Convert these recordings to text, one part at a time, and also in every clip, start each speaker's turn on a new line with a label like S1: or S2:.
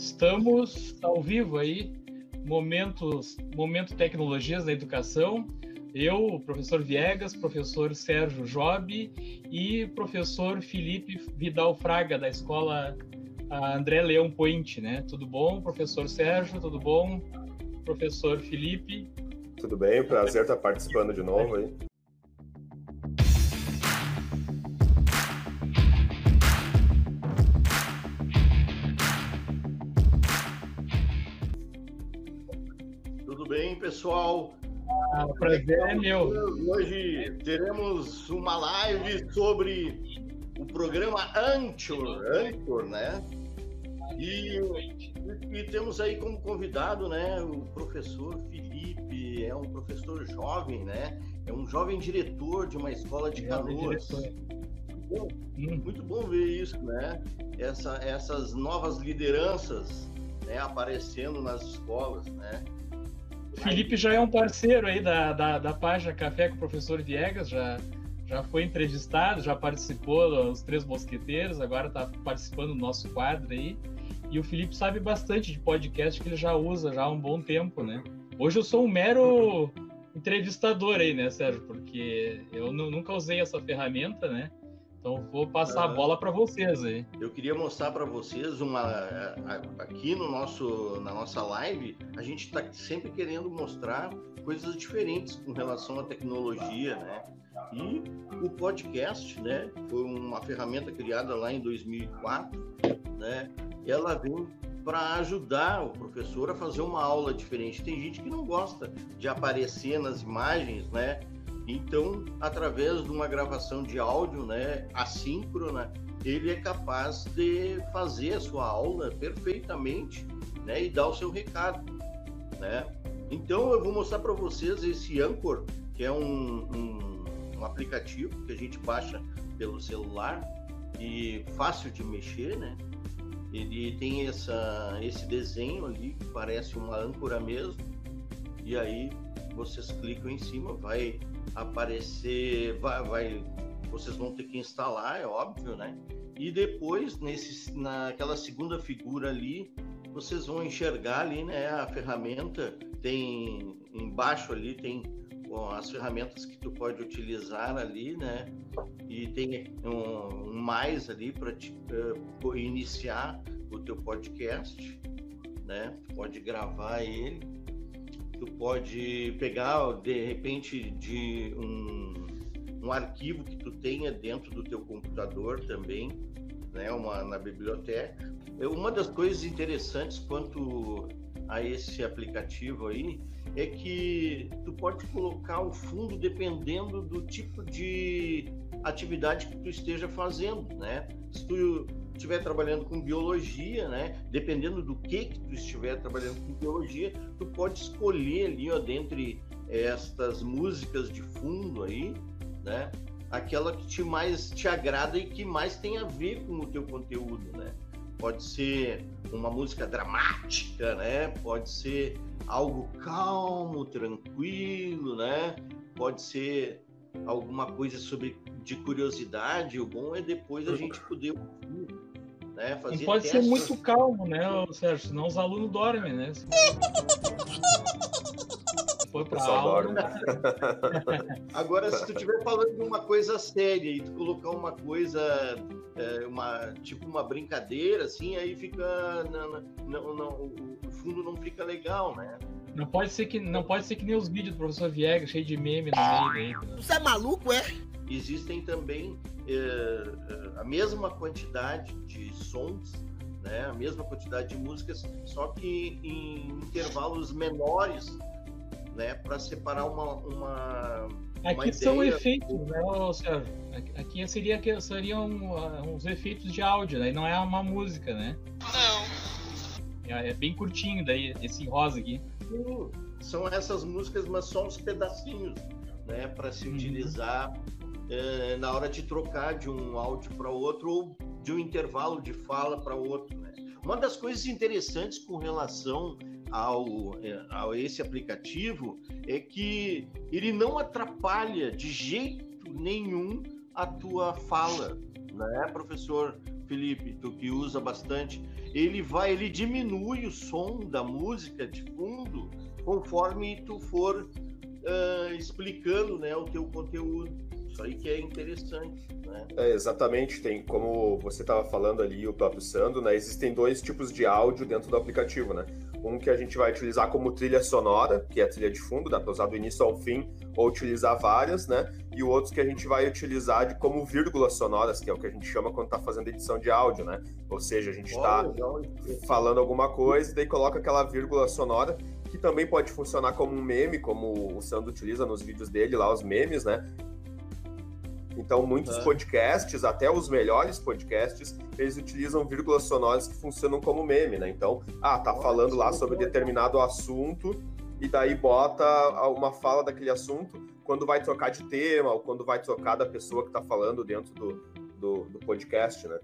S1: Estamos ao vivo aí, momentos, momento tecnologias da educação. Eu, professor Viegas, professor Sérgio Job e professor Felipe Vidal Fraga, da escola André Leão Point, né? Tudo bom, professor Sérgio? Tudo bom, professor Felipe?
S2: Tudo bem, prazer estar participando de novo aí.
S1: Ah, o prazer é meu.
S3: Hoje teremos uma live sobre o programa Anchor, Anchor, né? E, e, temos aí como convidado, né, o professor Felipe, é um professor jovem, né? É um jovem diretor de uma escola de canoas. Bom, hum. Muito bom ver isso, né? Essa, essas novas lideranças né, aparecendo nas escolas, né?
S1: Felipe já é um parceiro aí da, da, da página Café com o Professor Viegas, já, já foi entrevistado, já participou dos Três Mosqueteiros, agora está participando do nosso quadro aí. E o Felipe sabe bastante de podcast que ele já usa já há um bom tempo, né? Hoje eu sou um mero entrevistador aí, né, Sérgio? Porque eu nunca usei essa ferramenta, né? Então vou passar a bola para vocês aí.
S3: Eu queria mostrar para vocês uma aqui no nosso na nossa live, a gente está sempre querendo mostrar coisas diferentes com relação à tecnologia, né? E o podcast, né, foi uma ferramenta criada lá em 2004, né? Ela vem para ajudar o professor a fazer uma aula diferente. Tem gente que não gosta de aparecer nas imagens, né? Então, através de uma gravação de áudio, né, assíncrona, ele é capaz de fazer a sua aula perfeitamente, né, e dar o seu recado, né? Então, eu vou mostrar para vocês esse Anchor, que é um, um, um, aplicativo que a gente baixa pelo celular e fácil de mexer, né? Ele tem essa, esse desenho ali que parece uma âncora mesmo, e aí vocês clicam em cima, vai aparecer, vai, vai, vocês vão ter que instalar, é óbvio, né? E depois, nesse, naquela segunda figura ali, vocês vão enxergar ali, né? A ferramenta tem embaixo ali tem bom, as ferramentas que tu pode utilizar ali, né? E tem um, um mais ali para uh, iniciar o teu podcast, né? Tu pode gravar ele tu pode pegar de repente de um, um arquivo que tu tenha dentro do teu computador também, né, uma na biblioteca. É, uma das coisas interessantes quanto a esse aplicativo aí é que tu pode colocar o fundo dependendo do tipo de atividade que tu esteja fazendo, né? Se tu estiver trabalhando com biologia, né? Dependendo do que que tu estiver trabalhando com biologia, tu pode escolher ali, ó, dentre estas músicas de fundo aí, né? Aquela que te mais te agrada e que mais tem a ver com o teu conteúdo, né? Pode ser uma música dramática, né? Pode ser algo calmo, tranquilo, né? Pode ser alguma coisa sobre de curiosidade. O bom é depois a gente poder
S1: né? Fazer Não pode testes. ser muito calmo, né, Sérgio? Senão os alunos dormem, né?
S2: Foi pra aula.
S3: Agora, se tu estiver falando de uma coisa séria e tu colocar uma coisa, é, uma, tipo uma brincadeira, assim, aí fica. Não, não, não, o fundo não fica legal, né?
S1: Não pode ser que, não pode ser que nem os vídeos do professor Viegas, cheio de meme no meio.
S4: Você é maluco, é?
S3: Existem também é, a mesma quantidade de sons, né, a mesma quantidade de músicas, só que em intervalos menores, né, para separar uma, uma
S1: Aqui
S3: uma
S1: são efeitos, né, Sérgio? Aqui seria que seriam uns efeitos de áudio, daí não é uma música, né?
S4: Não.
S1: É, é bem curtinho daí esse rosa aqui.
S3: São essas músicas, mas só uns pedacinhos, né, para se uhum. utilizar é, na hora de trocar de um áudio para outro ou de um intervalo de fala para outro. Né? Uma das coisas interessantes com relação ao, é, ao esse aplicativo é que ele não atrapalha de jeito nenhum a tua fala, né, professor Felipe, tu que usa bastante, ele vai, ele diminui o som da música de fundo conforme tu for uh, explicando, né, o teu conteúdo. Isso aí que é interessante, né?
S2: É, exatamente, tem como você estava falando ali, o próprio Sando, né? Existem dois tipos de áudio dentro do aplicativo, né? Um que a gente vai utilizar como trilha sonora, que é a trilha de fundo, dá para usar do início ao fim, ou utilizar várias, né? E o outro que a gente vai utilizar de como vírgulas sonoras, que é o que a gente chama quando está fazendo edição de áudio, né? Ou seja, a gente está falando alguma coisa e daí coloca aquela vírgula sonora, que também pode funcionar como um meme, como o Sandro utiliza nos vídeos dele lá, os memes, né? Então, muitos uhum. podcasts, até os melhores podcasts, eles utilizam vírgulas sonoras que funcionam como meme, né? Então, ah, tá falando lá sobre determinado assunto e daí bota uma fala daquele assunto quando vai trocar de tema ou quando vai trocar da pessoa que tá falando dentro do, do, do podcast, né?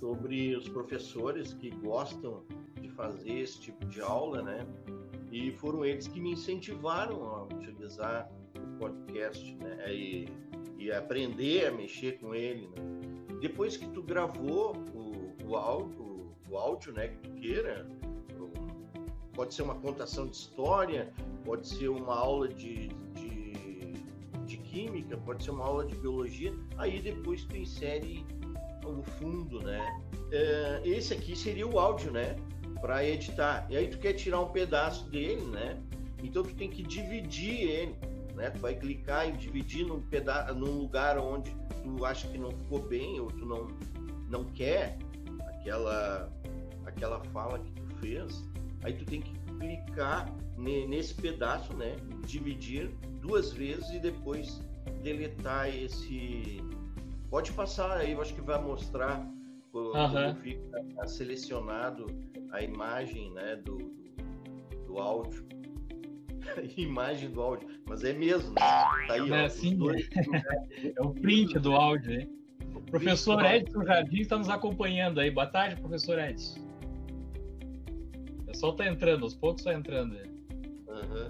S3: Sobre os professores que gostam de fazer esse tipo de aula, né? E foram eles que me incentivaram a utilizar o podcast, né? E e aprender a mexer com ele. Né? Depois que tu gravou o, o, áudio, o áudio né, que tu queira, pode ser uma contação de história, pode ser uma aula de, de, de química, pode ser uma aula de biologia, aí depois tu insere o fundo, né? É, esse aqui seria o áudio, né? Para editar. E aí tu quer tirar um pedaço dele, né? Então tu tem que dividir ele né? Tu vai clicar em dividir num, peda num lugar onde tu acha que não ficou bem ou tu não, não quer aquela, aquela fala que tu fez. Aí tu tem que clicar nesse pedaço, né? Dividir duas vezes e depois deletar esse. Pode passar aí, eu acho que vai mostrar como uhum. fica selecionado a imagem né, do, do, do áudio. imagem do áudio, mas é mesmo, né?
S1: Tá aí, é, ó, sim, dois... é o print do áudio, hein? O professor Edson Jardim está nos acompanhando aí. Boa tarde, professor Edson. O pessoal está entrando, aos poucos está entrando. Uhum.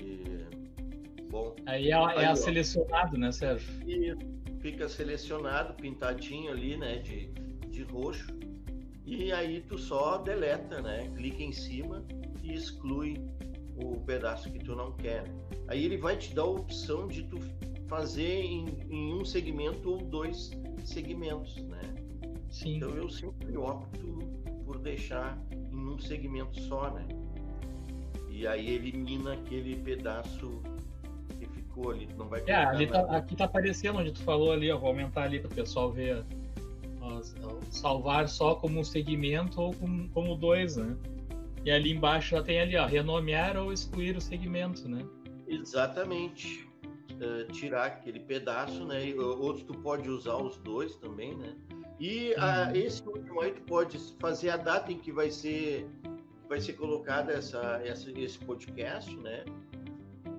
S1: E... Bom. Aí é, é aí, selecionado, né, Sérgio?
S3: E fica selecionado, pintadinho ali, né, de, de roxo. E aí tu só deleta, né? Clica em cima e exclui o pedaço que tu não quer. Aí ele vai te dar a opção de tu fazer em, em um segmento ou dois segmentos, né? Sim. Então eu sempre opto por deixar em um segmento só, né? E aí elimina aquele pedaço que ficou ali, tu não vai
S1: É, tá, aqui tá aparecendo onde tu falou ali, ó, vou aumentar ali para o pessoal ver. Ó, salvar só como um segmento ou como, como dois, né? E ali embaixo já tem ali, ó, renomear ou excluir o segmento, né?
S3: Exatamente. Uh, tirar aquele pedaço, né? Outros tu pode usar os dois também, né? E uh, esse último aí tu pode fazer a data em que vai ser vai ser colocada essa, essa esse podcast, né?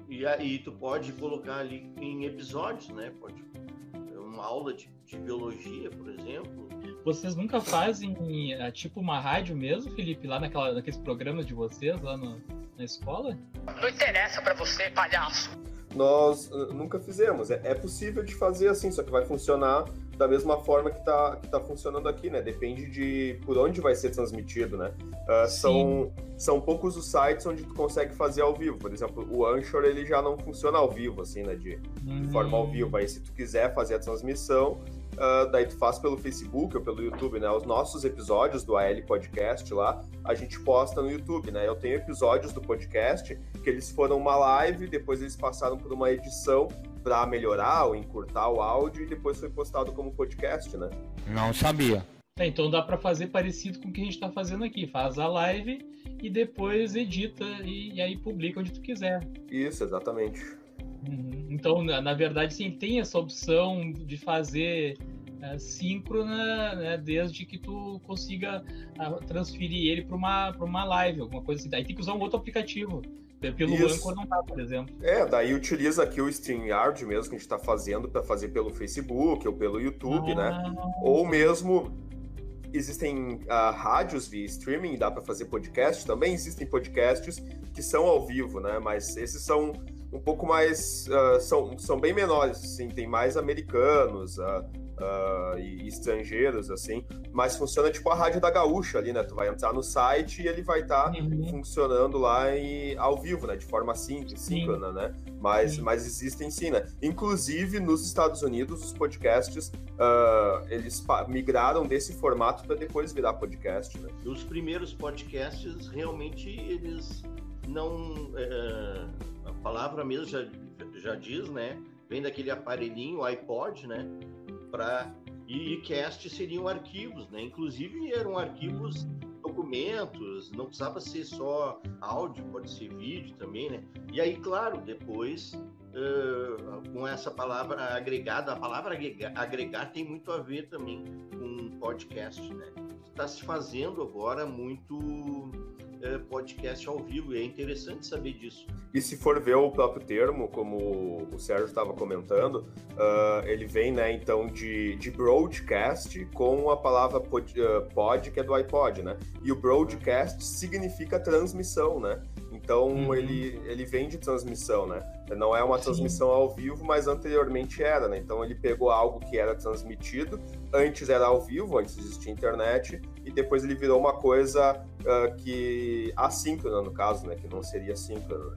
S3: E aí tu pode colocar ali em episódios, né? Pode uma aula de, de biologia, por exemplo,
S1: vocês nunca fazem é, tipo uma rádio mesmo, Felipe, lá naquela, naqueles programas de vocês lá no, na escola?
S4: Não interessa para você, palhaço.
S2: Nós uh, nunca fizemos. É, é, possível de fazer assim, só que vai funcionar da mesma forma que está que tá funcionando aqui, né? Depende de por onde vai ser transmitido, né? Uh, são, são poucos os sites onde tu consegue fazer ao vivo. Por exemplo, o Anchor ele já não funciona ao vivo, assim, né? De, hum. de forma ao vivo. Aí se tu quiser fazer a transmissão, Uh, daí tu faz pelo Facebook ou pelo YouTube, né? Os nossos episódios do AL Podcast lá, a gente posta no YouTube, né? Eu tenho episódios do podcast que eles foram uma live, depois eles passaram por uma edição para melhorar ou encurtar o áudio e depois foi postado como podcast, né?
S5: Não sabia.
S1: É, então dá para fazer parecido com o que a gente está fazendo aqui. Faz a live e depois edita e, e aí publica onde tu quiser.
S2: Isso, exatamente.
S1: Uhum. Então, na, na, verdade, sim, tem essa opção de fazer uh, síncrona, né, desde que tu consiga uh, transferir ele para uma, uma live, alguma coisa assim. Daí tem que usar um outro aplicativo. Pelo Isso. Anchor não dá, por exemplo.
S2: É, daí utiliza aqui o StreamYard mesmo que a gente está fazendo para fazer pelo Facebook ou pelo YouTube, né? ah. né? Ou mesmo existem uh, rádios via streaming, dá para fazer podcast. Também existem podcasts que são ao vivo, né? Mas esses são um pouco mais. Uh, são, são bem menores, assim, tem mais americanos, uh, uh, e, estrangeiros, assim, mas funciona tipo a rádio da Gaúcha ali, né? Tu vai entrar no site e ele vai estar tá uhum. funcionando lá e, ao vivo, né? De forma simples, síncrona, né? Mas, mas existem sim, né? Inclusive, nos Estados Unidos, os podcasts, uh, eles migraram desse formato para depois virar podcast, né?
S3: Os primeiros podcasts, realmente, eles não... É, a palavra mesmo já, já diz, né? Vem daquele aparelhinho, iPod, né? para e cast seriam arquivos, né? Inclusive eram arquivos, documentos, não precisava ser só áudio, pode ser vídeo também, né? E aí, claro, depois uh, com essa palavra agregada, a palavra agregar, agregar tem muito a ver também com podcast, né? Está se fazendo agora muito é, podcast ao vivo, e é interessante saber disso.
S2: E se for ver o próprio termo, como o Sérgio estava comentando, uh, ele vem, né, então, de, de broadcast com a palavra pod, uh, pod, que é do iPod, né? E o broadcast significa transmissão, né? Então uhum. ele, ele vem de transmissão, né? Não é uma Sim. transmissão ao vivo, mas anteriormente era, né? Então ele pegou algo que era transmitido, antes era ao vivo, antes existia internet, e depois ele virou uma coisa uh, que assíncrona, no caso, né? Que não seria síncrona.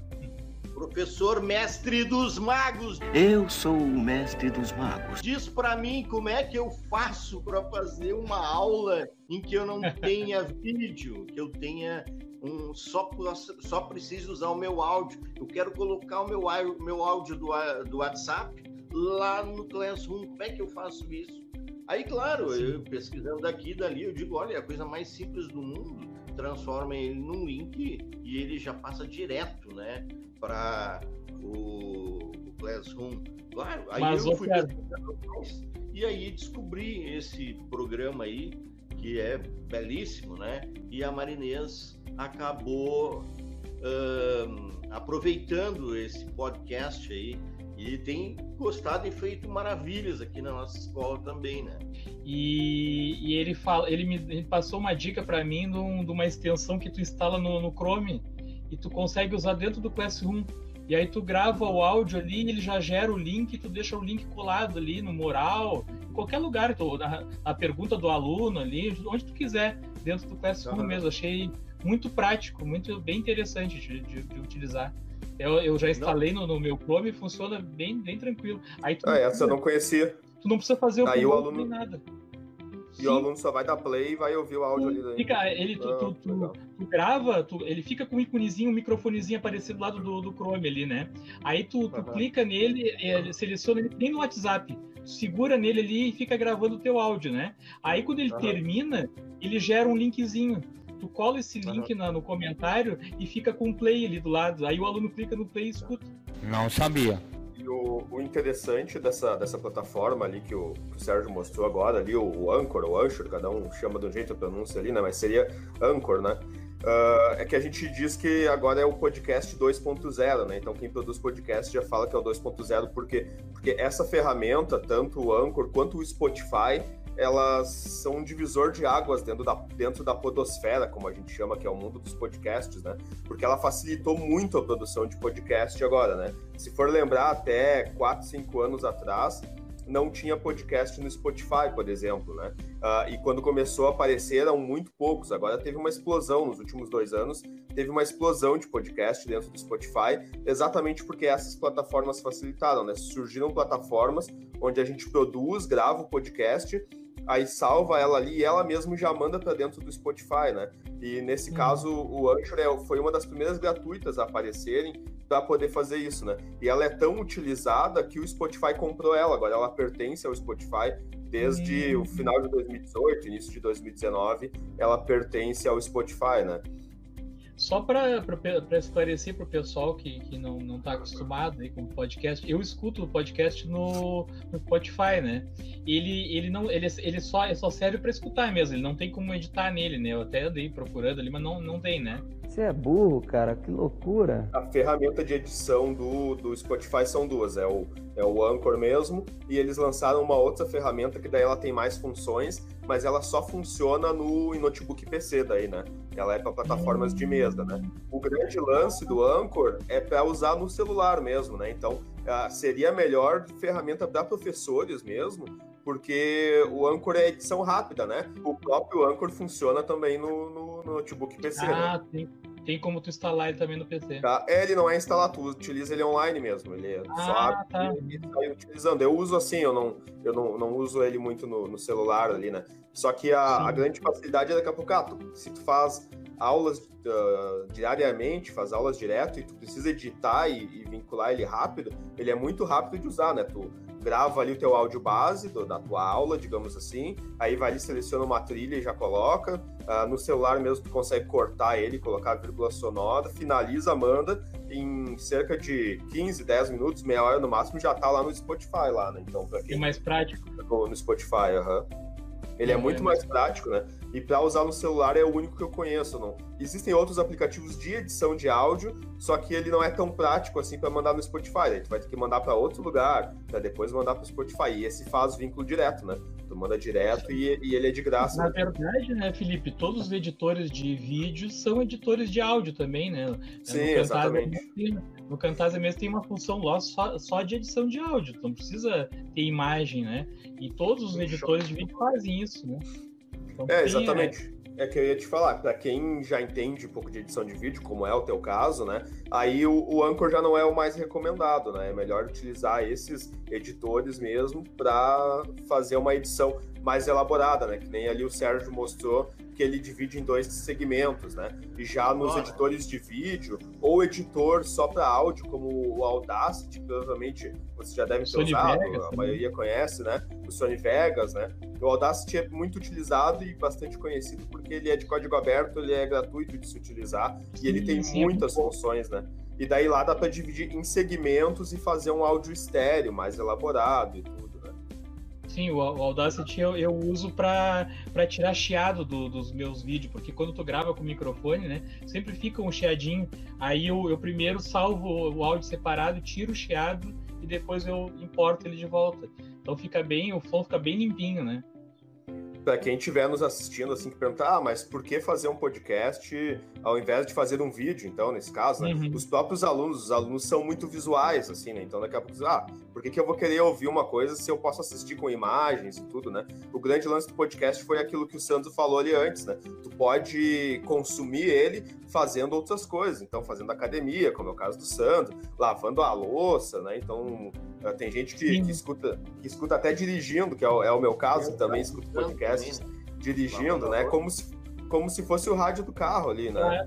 S3: Professor mestre dos magos.
S5: Eu sou o mestre dos magos.
S3: Diz para mim como é que eu faço para fazer uma aula em que eu não tenha vídeo, que eu tenha um só só preciso usar o meu áudio. Eu quero colocar o meu meu áudio do, do WhatsApp lá no Classroom. Como é que eu faço isso? Aí, claro, Sim. eu pesquisando daqui e dali, eu digo, olha, é a coisa mais simples do mundo, transforma ele num link e ele já passa direto, né, para o, o Classroom. Claro, aí Mas eu fui e aí descobri esse programa aí, que é belíssimo, né, e a Marinês acabou aproveitando esse podcast aí e tem gostado e feito maravilhas aqui na nossa escola também, né?
S1: E, e ele fala, ele me ele passou uma dica para mim de, um, de, uma extensão que tu instala no, no, Chrome e tu consegue usar dentro do Classroom. E aí tu grava o áudio ali, ele já gera o link, tu deixa o link colado ali no mural, em qualquer lugar, tu, na, na pergunta do aluno ali, onde tu quiser, dentro do Classroom uhum. mesmo. Achei muito prático, muito bem interessante de, de, de utilizar. Eu, eu, já instalei no, no, meu Chrome e funciona bem, bem tranquilo. Aí
S2: tu ah, essa eu não conhecia.
S1: Tu não precisa fazer o
S2: Aí o aluno... nada. E Sim. o aluno só vai dar play e vai ouvir o áudio ali daí.
S1: Fica, ele, tu, ah, tu, tu, tu grava, ele fica com um iconezinho, um microfonezinho aparecido do lado do, do Chrome ali, né? Aí tu, tu clica nele, é, seleciona ele nem no WhatsApp segura nele ali e fica gravando o teu áudio, né? Aí quando ele uhum. termina, ele gera um linkzinho. Tu cola esse link na, no comentário e fica com o play ali do lado. Aí o aluno clica no play e escuta.
S5: Não sabia.
S2: E o, o interessante dessa, dessa plataforma ali que o, que o Sérgio mostrou agora, ali, o, o Anchor, o Anchor, cada um chama de um jeito a pronúncia ali, né? Mas seria Anchor, né? Uh, é que a gente diz que agora é o podcast 2.0, né? Então quem produz podcast já fala que é o 2.0, porque porque essa ferramenta, tanto o Anchor quanto o Spotify, elas são um divisor de águas dentro da, dentro da podosfera, como a gente chama, que é o mundo dos podcasts, né? Porque ela facilitou muito a produção de podcast agora, né? Se for lembrar, até 4, 5 anos atrás, não tinha podcast no Spotify, por exemplo, né? Uh, e quando começou a aparecer, eram muito poucos. Agora teve uma explosão nos últimos dois anos, teve uma explosão de podcast dentro do Spotify, exatamente porque essas plataformas facilitaram, né? Surgiram plataformas onde a gente produz, grava o podcast aí salva ela ali e ela mesmo já manda para dentro do Spotify, né? E nesse uhum. caso, o Anchor é, foi uma das primeiras gratuitas a aparecerem para poder fazer isso, né? E ela é tão utilizada que o Spotify comprou ela, agora ela pertence ao Spotify desde uhum. o final de 2018, início de 2019, ela pertence ao Spotify, né?
S1: Só para esclarecer para o pessoal que, que não está acostumado com podcast, eu escuto o podcast no, no Spotify, né? Ele, ele não ele, ele só, é só serve para escutar mesmo, ele não tem como editar nele, né? Eu até andei procurando ali, mas não, não tem, né?
S6: Você é burro, cara, que loucura.
S2: A ferramenta de edição do, do Spotify são duas, é o, é o Anchor mesmo, e eles lançaram uma outra ferramenta que daí ela tem mais funções, mas ela só funciona no notebook PC daí, né? Ela é para plataformas de mesa, né? O grande lance do Anchor é para usar no celular mesmo, né? Então, seria a melhor ferramenta para professores mesmo, porque o Anchor é edição rápida, né? O próprio Anchor funciona também no, no, no notebook PC,
S1: ah,
S2: né?
S1: tem, tem como tu instalar ele também no PC.
S2: Tá? É, ele não é instalar, tu utiliza ele online mesmo. Ele é
S1: Ah,
S2: só abre
S1: tá.
S2: e sai utilizando. Eu uso assim, eu não, eu não, não uso ele muito no, no celular ali, né? Só que a, a grande facilidade é daqui a pouco, ah, tu- se tu faz aulas ah, diariamente, faz aulas direto e tu precisa editar e, e vincular ele rápido, ele é muito rápido de usar, né? Tu grava ali o teu áudio base do- da tua aula, digamos assim, aí vai ali, seleciona uma trilha e já coloca. Ah, no celular mesmo tu consegue cortar ele, colocar vírgula sonora, finaliza, manda, em cerca de 15, 10 minutos, meia hora no máximo, já tá lá no Spotify lá, né? Então, pra
S1: É
S2: quem
S1: mais prático.
S2: no, no Spotify, aham. Ele é
S1: É,
S2: muito mais prático, né? E para usar no celular é o único que eu conheço, não. Existem outros aplicativos de edição de áudio, só que ele não é tão prático assim para mandar no Spotify. Daí tu vai ter que mandar para outro lugar, para depois mandar para o Spotify. E esse faz vínculo direto, né? Tu manda direto e, e ele é de graça.
S1: Na verdade, né, Felipe, todos os editores de vídeo são editores de áudio também, né?
S2: Sim, exatamente.
S1: No Camtasia mesmo tem uma função lá só, só de edição de áudio, não precisa ter imagem, né? E todos os editores de vídeo fazem isso, né? Então,
S2: É, exatamente. É que eu ia te falar, para quem já entende um pouco de edição de vídeo, como é o teu caso, né? Aí o, o Anchor já não é o mais recomendado, né? É melhor utilizar esses editores mesmo para fazer uma edição mais elaborada, né? Que nem ali o Sérgio mostrou que ele divide em dois segmentos, né? E já nos editores de vídeo ou editor só para áudio, como o Audacity, provavelmente você já deve ter
S1: Sony
S2: usado,
S1: Vegas
S2: a
S1: também.
S2: maioria conhece, né? O Sony Vegas, né? O Audacity é muito utilizado e bastante conhecido porque ele é de código aberto, ele é gratuito de se utilizar e ele tem
S1: sim, é
S2: muitas
S1: bom.
S2: funções, né? E daí lá dá para dividir em segmentos e fazer um áudio estéreo mais elaborado e tudo?
S1: Sim, o Audacity eu, eu uso para tirar chiado do- dos meus vídeos, porque quando tu grava com o microfone, né, sempre fica um chiadinho. Aí eu, eu primeiro salvo o áudio separado, tiro o chiado e depois eu importo ele de volta. Então fica bem, o som fica bem limpinho, né?
S2: Para quem estiver nos assistindo, assim, que perguntar, ah, mas por que fazer um podcast ao invés de fazer um vídeo, então, nesse caso, né?
S1: Uhum.
S2: Os próprios alunos, os alunos são muito visuais, assim, né? Então, daqui a pouco, ah, por que, que eu vou querer ouvir uma coisa se eu posso assistir com imagens e tudo, né? O grande lance do podcast foi aquilo que o Sandro falou ali antes, né? Tu pode consumir ele fazendo outras coisas, então, fazendo academia, como é o caso do Sandro, lavando a louça, né? Então, eh, tem gente que, que escuta, que escuta até dirigindo, que é o, é o meu caso, também escuto
S3: escutando
S2: podcasts
S3: também, né?
S2: dirigindo, né? Como se, como se fosse o rádio do carro ali, né?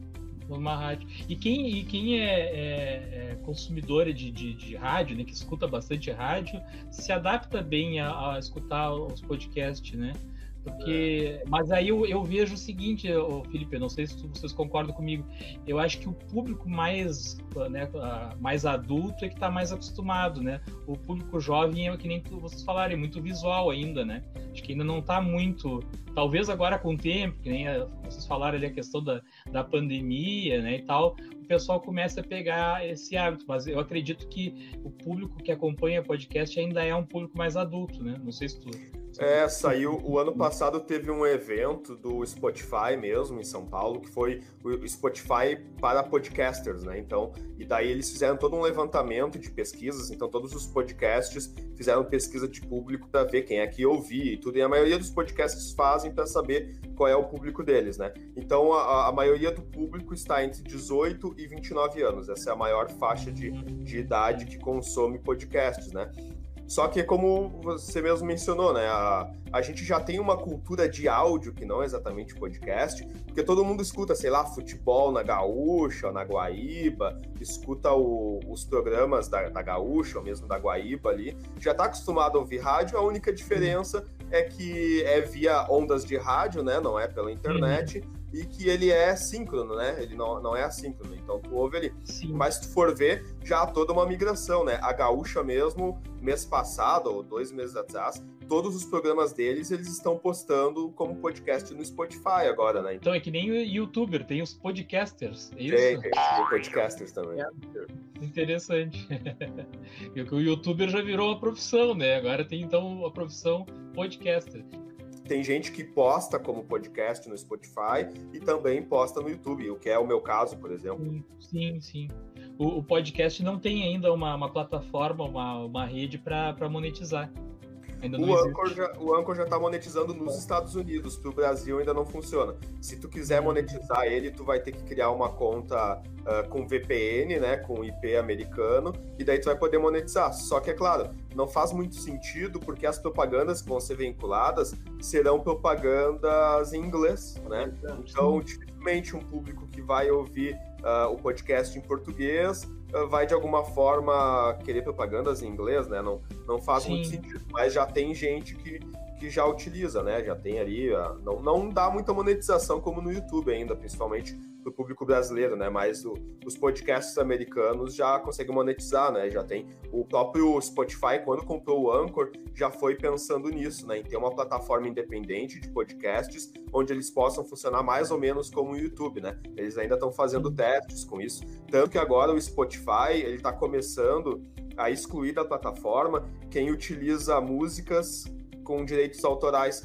S1: Uma rádio. E quem, e quem é, é- é consumidor de, de, de rádio, né, que escuta bastante rádio, se adapta bem a, a escutar os podcasts, né? Porque, mas aí eu, eu vejo o seguinte, Felipe, eu não sei se vocês concordam comigo. Eu acho que o público mais, né, mais adulto é que está mais acostumado, né? O público jovem é que nem vocês falaram, é muito visual ainda, né? Acho que ainda não está muito. Talvez agora com o tempo, que nem ah, vocês falaram ali a questão da, da pandemia, né, e tal, o pessoal começa a pegar esse hábito. Mas eu acredito que o público que acompanha podcast ainda é um público mais adulto, né? Não sei se tu.
S2: É, saiu. O ano passado teve um evento do Spotify mesmo, em São Paulo, que foi o Spotify para podcasters, né? Então, e daí eles fizeram todo um levantamento de pesquisas, então todos os podcasts fizeram pesquisa de público para ver quem é que ouvia e tudo, e a maioria dos podcasts fazem para saber qual é o público deles, né? Então, a, a maioria do público está entre 18 e 29 anos, essa é a maior faixa de, de idade que consome podcasts, né? Só que, como você mesmo mencionou, né? A, a gente já tem uma cultura de áudio que não é exatamente podcast, porque todo mundo escuta, sei lá, futebol na Gaúcha, na Guaíba, escuta o- os programas da, da Gaúcha, ou mesmo da Guaíba ali, já está acostumado a ouvir rádio, a única diferença é que é via ondas de rádio, né? Não é pela internet, e que ele é síncrono, né? Ele não, não é assíncrono, então tu ouve ali.
S1: Sim.
S2: Mas se tu for ver, já há toda uma migração, né? A Gaúcha mesmo, mês passado, ou dois meses atrás, todos os programas deles, eles estão postando como podcast no Spotify agora, né? Então,
S1: é que nem o youtuber, tem os podcasters. É isso?
S2: tem, tem, podcasters também.
S1: Interessante. E que o youtuber já virou uma profissão, né? Agora tem então a profissão podcaster.
S2: Tem gente que posta como podcast no Spotify e também posta no YouTube, o que é o meu caso, por exemplo.
S1: Sim, Sim. O, o podcast não tem ainda uma, uma plataforma, uma, uma rede para monetizar. Ainda não
S2: O
S1: existe.
S2: Anchor, já, o Anchor já tá monetizando nos Estados Unidos, pro Brasil ainda não funciona. Se tu quiser monetizar ele, tu vai ter que criar uma conta ah, com VPN, né, com IP americano, e daí tu vai poder monetizar. Só que é claro, não faz muito sentido porque as propagandas que vão ser vinculadas serão propagandas em inglês, né? Então, dificilmente um público que vai ouvir ah, o podcast em português vai de alguma forma querer propagandas em inglês, né? Não, não faz muito
S1: Sim.
S2: sentido. Mas já tem gente que, que já utiliza, né? Já tem ali. ah, não, não dá muita monetização como no YouTube ainda, principalmente do público brasileiro, né? Mas o- os podcasts americanos já conseguem monetizar, né? Já tem o próprio Spotify, quando comprou o Anchor, já foi pensando nisso, né? Em ter uma plataforma independente de podcasts, onde eles possam funcionar mais ou menos como o YouTube, né? Eles ainda estão fazendo testes com isso. Tanto que agora o Spotify, ele está começando a excluir da plataforma quem utiliza músicas com direitos autorais.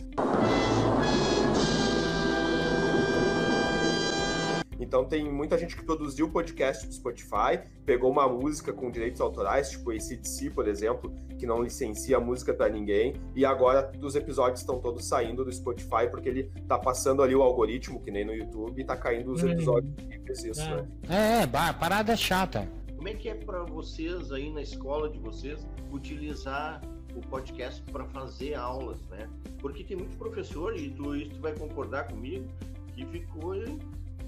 S2: Então tem muita gente que produziu podcast do Spotify, pegou uma música com direitos autorais, tipo ACDC, por exemplo, que não licencia a música para ninguém, e agora os episódios estão todos saindo do Spotify porque ele tá passando ali o algoritmo, que nem no YouTube, e tá caindo os
S1: Hum.
S2: episódios que fez isso,
S1: É.
S2: né?
S5: É, é, parada chata.
S3: Como é que é para vocês aí na escola de vocês utilizar o podcast para fazer aulas, né? Porque tem muito professor, e tu, isso tu vai concordar comigo, que ficou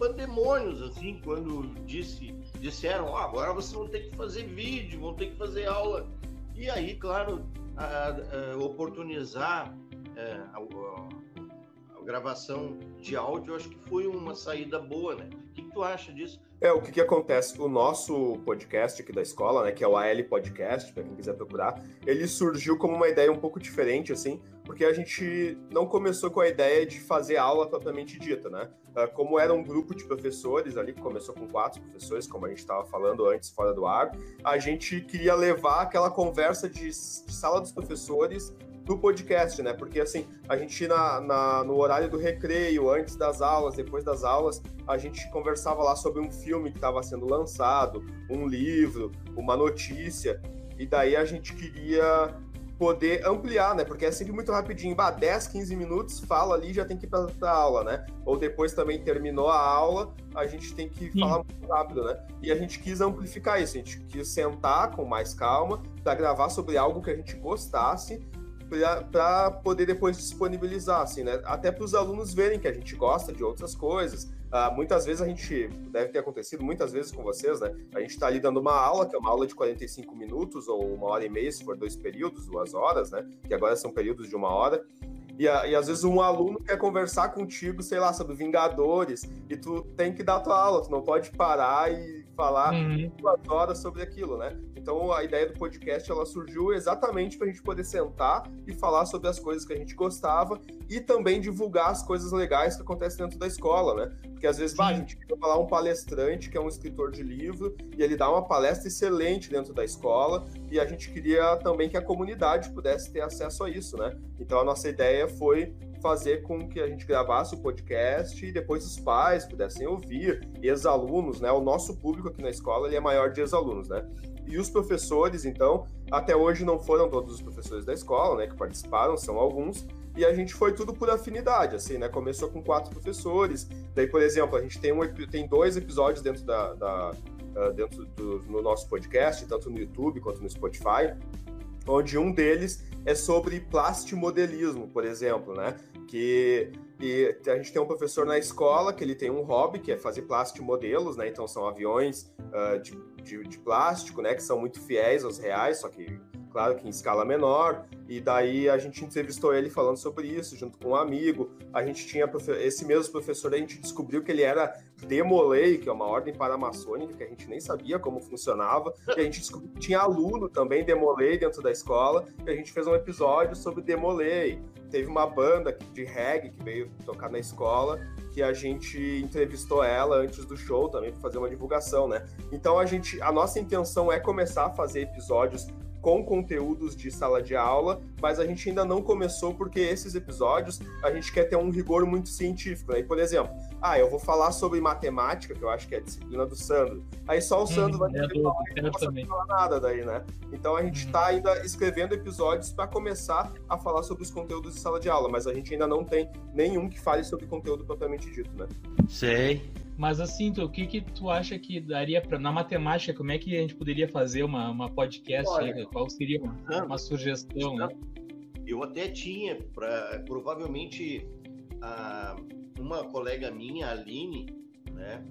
S3: pandemônios, assim, quando disse, disseram, "Ah, agora vocês vão ter que fazer vídeo, vão ter que fazer aula. E aí, claro, a- a- oportunizar é, a, a- gravação de áudio, acho que foi uma saída boa, né? Que, tu acha disso?
S2: É, o que que acontece? O nosso podcast aqui da escola, né, que é o AL Podcast, para quem quiser procurar, ele surgiu como uma ideia um pouco diferente, assim, porque a gente não começou com a ideia de fazer aula propriamente dita, né? Ah, Como era um grupo de professores ali, que começou com quatro professores, como a gente estava falando antes, fora do ar, a gente queria levar aquela conversa de sala dos professores do podcast, né? Porque assim, a gente na, na- no horário do recreio, antes das aulas, depois das aulas, a gente conversava lá sobre um filme que estava sendo lançado, um livro, uma notícia, e daí a gente queria poder ampliar, né? Porque é sempre muito rapidinho, bah, 10, 15 minutos, fala ali, já tem que ir pra, pra aula, né? Ou depois também terminou a aula, a gente tem que
S1: Sim.
S2: falar muito rápido, né? E a gente quis amplificar isso, a gente quis sentar com mais calma para gravar sobre algo que a gente gostasse para poder depois disponibilizar, assim, né? Até para os alunos verem que a gente gosta de outras coisas. Ah, muitas vezes a gente, deve ter acontecido muitas vezes com vocês, né? A gente está ali dando uma aula, que é uma aula de 45 minutos ou uma hora e meia, se for dois períodos, duas horas, né? Que agora são períodos de uma hora. E, a- e às vezes um aluno quer conversar contigo, sei lá, sobre Vingadores, e tu tem que dar tua aula, tu não pode parar e falar
S1: Uhum.
S2: duas horas sobre aquilo, né? Então a ideia do podcast ela surgiu exatamente para a gente poder sentar e falar sobre as coisas que a gente gostava e também divulgar as coisas legais que acontecem dentro da escola, né? Porque às vezes bah, a gente quer falar um palestrante que é um escritor de livro e ele dá uma palestra excelente dentro da escola e a gente queria também que a comunidade pudesse ter acesso a isso, né? Então a nossa ideia foi fazer com que a gente gravasse o podcast e depois os pais pudessem ouvir, ex-alunos, né? O nosso público aqui na escola ele é maior de ex-alunos, né? E os professores, então, até hoje não foram todos os professores da escola, né, que participaram, são alguns, e a gente foi tudo por afinidade, assim, né? Começou com quatro professores, daí, por exemplo, a gente tem, um, tem dois episódios dentro da, da ah, dentro do no nosso podcast, tanto no YouTube quanto no Spotify, onde um deles é sobre plastimodelismo, por exemplo, né? Que e a gente tem um professor na escola que ele tem um hobby que é fazer plastimodelos, né? Então são aviões ah, de, de, de plástico, né? Que são muito fiéis aos reais, só que claro que em escala menor. E daí a gente entrevistou ele falando sobre isso, junto com um amigo. A gente tinha esse mesmo professor, a gente descobriu que ele era Demolei, que é uma ordem paramaçônica, que a gente nem sabia como funcionava. E a gente descobriu que tinha aluno também Demolei dentro da escola. E a gente fez um episódio sobre Demolei. Teve uma banda de reggae que veio tocar na escola, que a gente entrevistou ela antes do show também para fazer uma divulgação, né? Então a gente, a nossa intenção é começar a fazer episódios com conteúdos de sala de aula, mas a gente ainda não começou porque esses episódios a gente quer ter um rigor muito científico. Né? E, por exemplo, ah, eu vou falar sobre matemática, que eu acho que é a disciplina do Sandro. Aí só o Sandro vai
S1: é
S2: ter
S1: do,
S2: falar,
S1: eu
S2: não
S1: também.
S2: falar nada daí, né? Então a gente
S1: Uhum.
S2: está ainda escrevendo episódios para começar a falar sobre os conteúdos de sala de aula, mas a gente ainda não tem nenhum que fale sobre conteúdo propriamente dito, né?
S3: Sei.
S1: Mas assim, tu, o que que tu acha que daria para na matemática, como é que a gente poderia fazer uma, uma podcast?
S3: Olha,
S1: aí? Qual seria uma, uma sugestão? né?
S3: Eu até tinha, pra, provavelmente, a- uma colega minha, a Aline, né?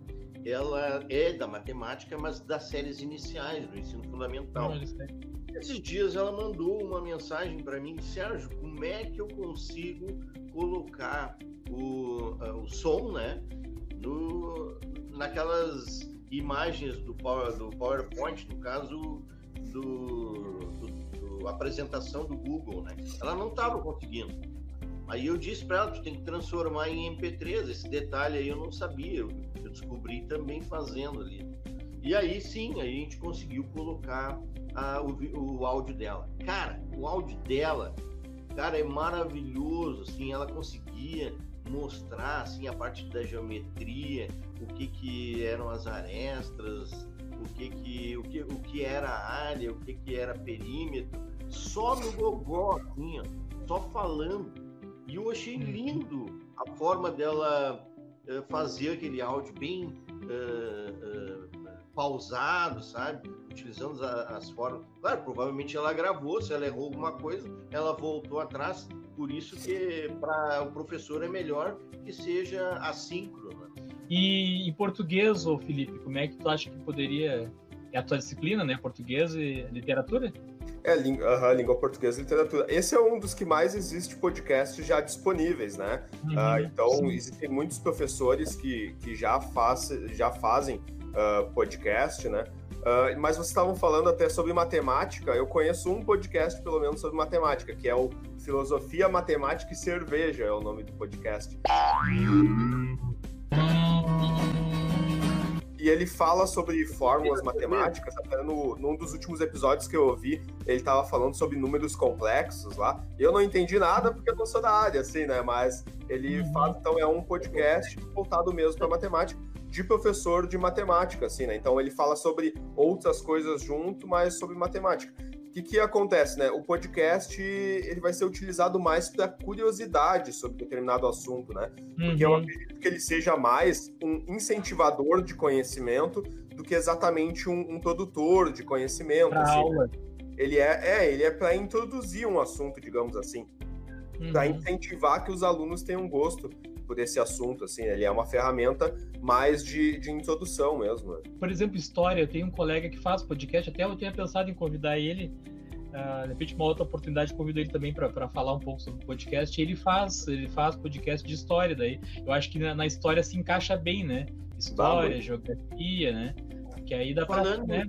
S3: Ela é da matemática, mas das séries iniciais do ensino fundamental.
S1: Não.
S3: Esses dias ela mandou uma mensagem para mim, Sérgio, como é que eu consigo colocar o, o som, né, no, naquelas imagens do, Power, do PowerPoint, no caso do, do- do apresentação do Google, né? Ela não estava conseguindo. Aí eu disse para ela, tu tem que transformar em MP3. Esse detalhe aí eu não sabia, eu, eu descobri também fazendo ali. E aí sim, aí a gente conseguiu colocar a- o, o áudio dela. Cara, o áudio dela, cara, é maravilhoso, assim, ela conseguia mostrar, assim, a parte da geometria, o que que eram as arestas, o que que, o que, o que era área, o que que era perímetro, só no gogó, assim, ó, só falando. E eu achei
S1: Uhum.
S3: lindo a forma dela eh, fazer aquele áudio bem eh, eh, pausado, sabe? Utilizando a- as formas. Claro, provavelmente ela gravou, se ela errou alguma coisa, ela voltou atrás. Por isso que para o professor é melhor que seja assíncrono. né?
S1: E em português, ô Felipe, como é que tu acha que poderia. É a tua disciplina, né? Português e literatura?
S2: É, língua, língua portuguesa e literatura. Esse é um dos que mais existe podcasts já disponíveis, né?
S1: Uhum,
S2: então,
S1: sim.
S2: existem muitos professores que, que já, faz, já fazem ah, podcast, né? Ah, mas vocês estavam falando até sobre matemática. Eu conheço um podcast, pelo menos, sobre matemática, que é o Filosofia, Matemática e Cerveja, é o nome do podcast. E ele fala sobre fórmulas matemáticas, até no, num dos últimos episódios que eu ouvi, ele tava falando sobre números complexos lá. Eu não entendi nada porque eu não sou da área, assim, né? Mas ele fala, então é um podcast voltado mesmo para matemática, de professor de matemática, assim, né? Então ele fala sobre outras coisas junto, mas sobre matemática. O que, que acontece, né? O podcast ele vai ser utilizado mais para curiosidade sobre determinado assunto, né? Porque eu
S1: Uhum.
S2: acredito que ele seja mais um incentivador de conhecimento do que exatamente um, um produtor de conhecimento. Assim, né?
S1: aula.
S2: Ele é, é, ele é para introduzir um assunto, digamos assim, para
S1: Uhum.
S2: incentivar que os alunos tenham gosto por esse assunto. Assim, ele é uma ferramenta mais de, de introdução mesmo. né?
S1: Por exemplo, história, eu tenho um colega que faz podcast, até eu tinha pensado em convidar ele. ah, de repente, uma outra oportunidade, convido ele também para falar um pouco sobre podcast. Ele faz, ele faz podcast de história, daí eu acho que na, na história se encaixa bem, né? História,
S2: muito.
S1: geografia, né? Que aí dá para né,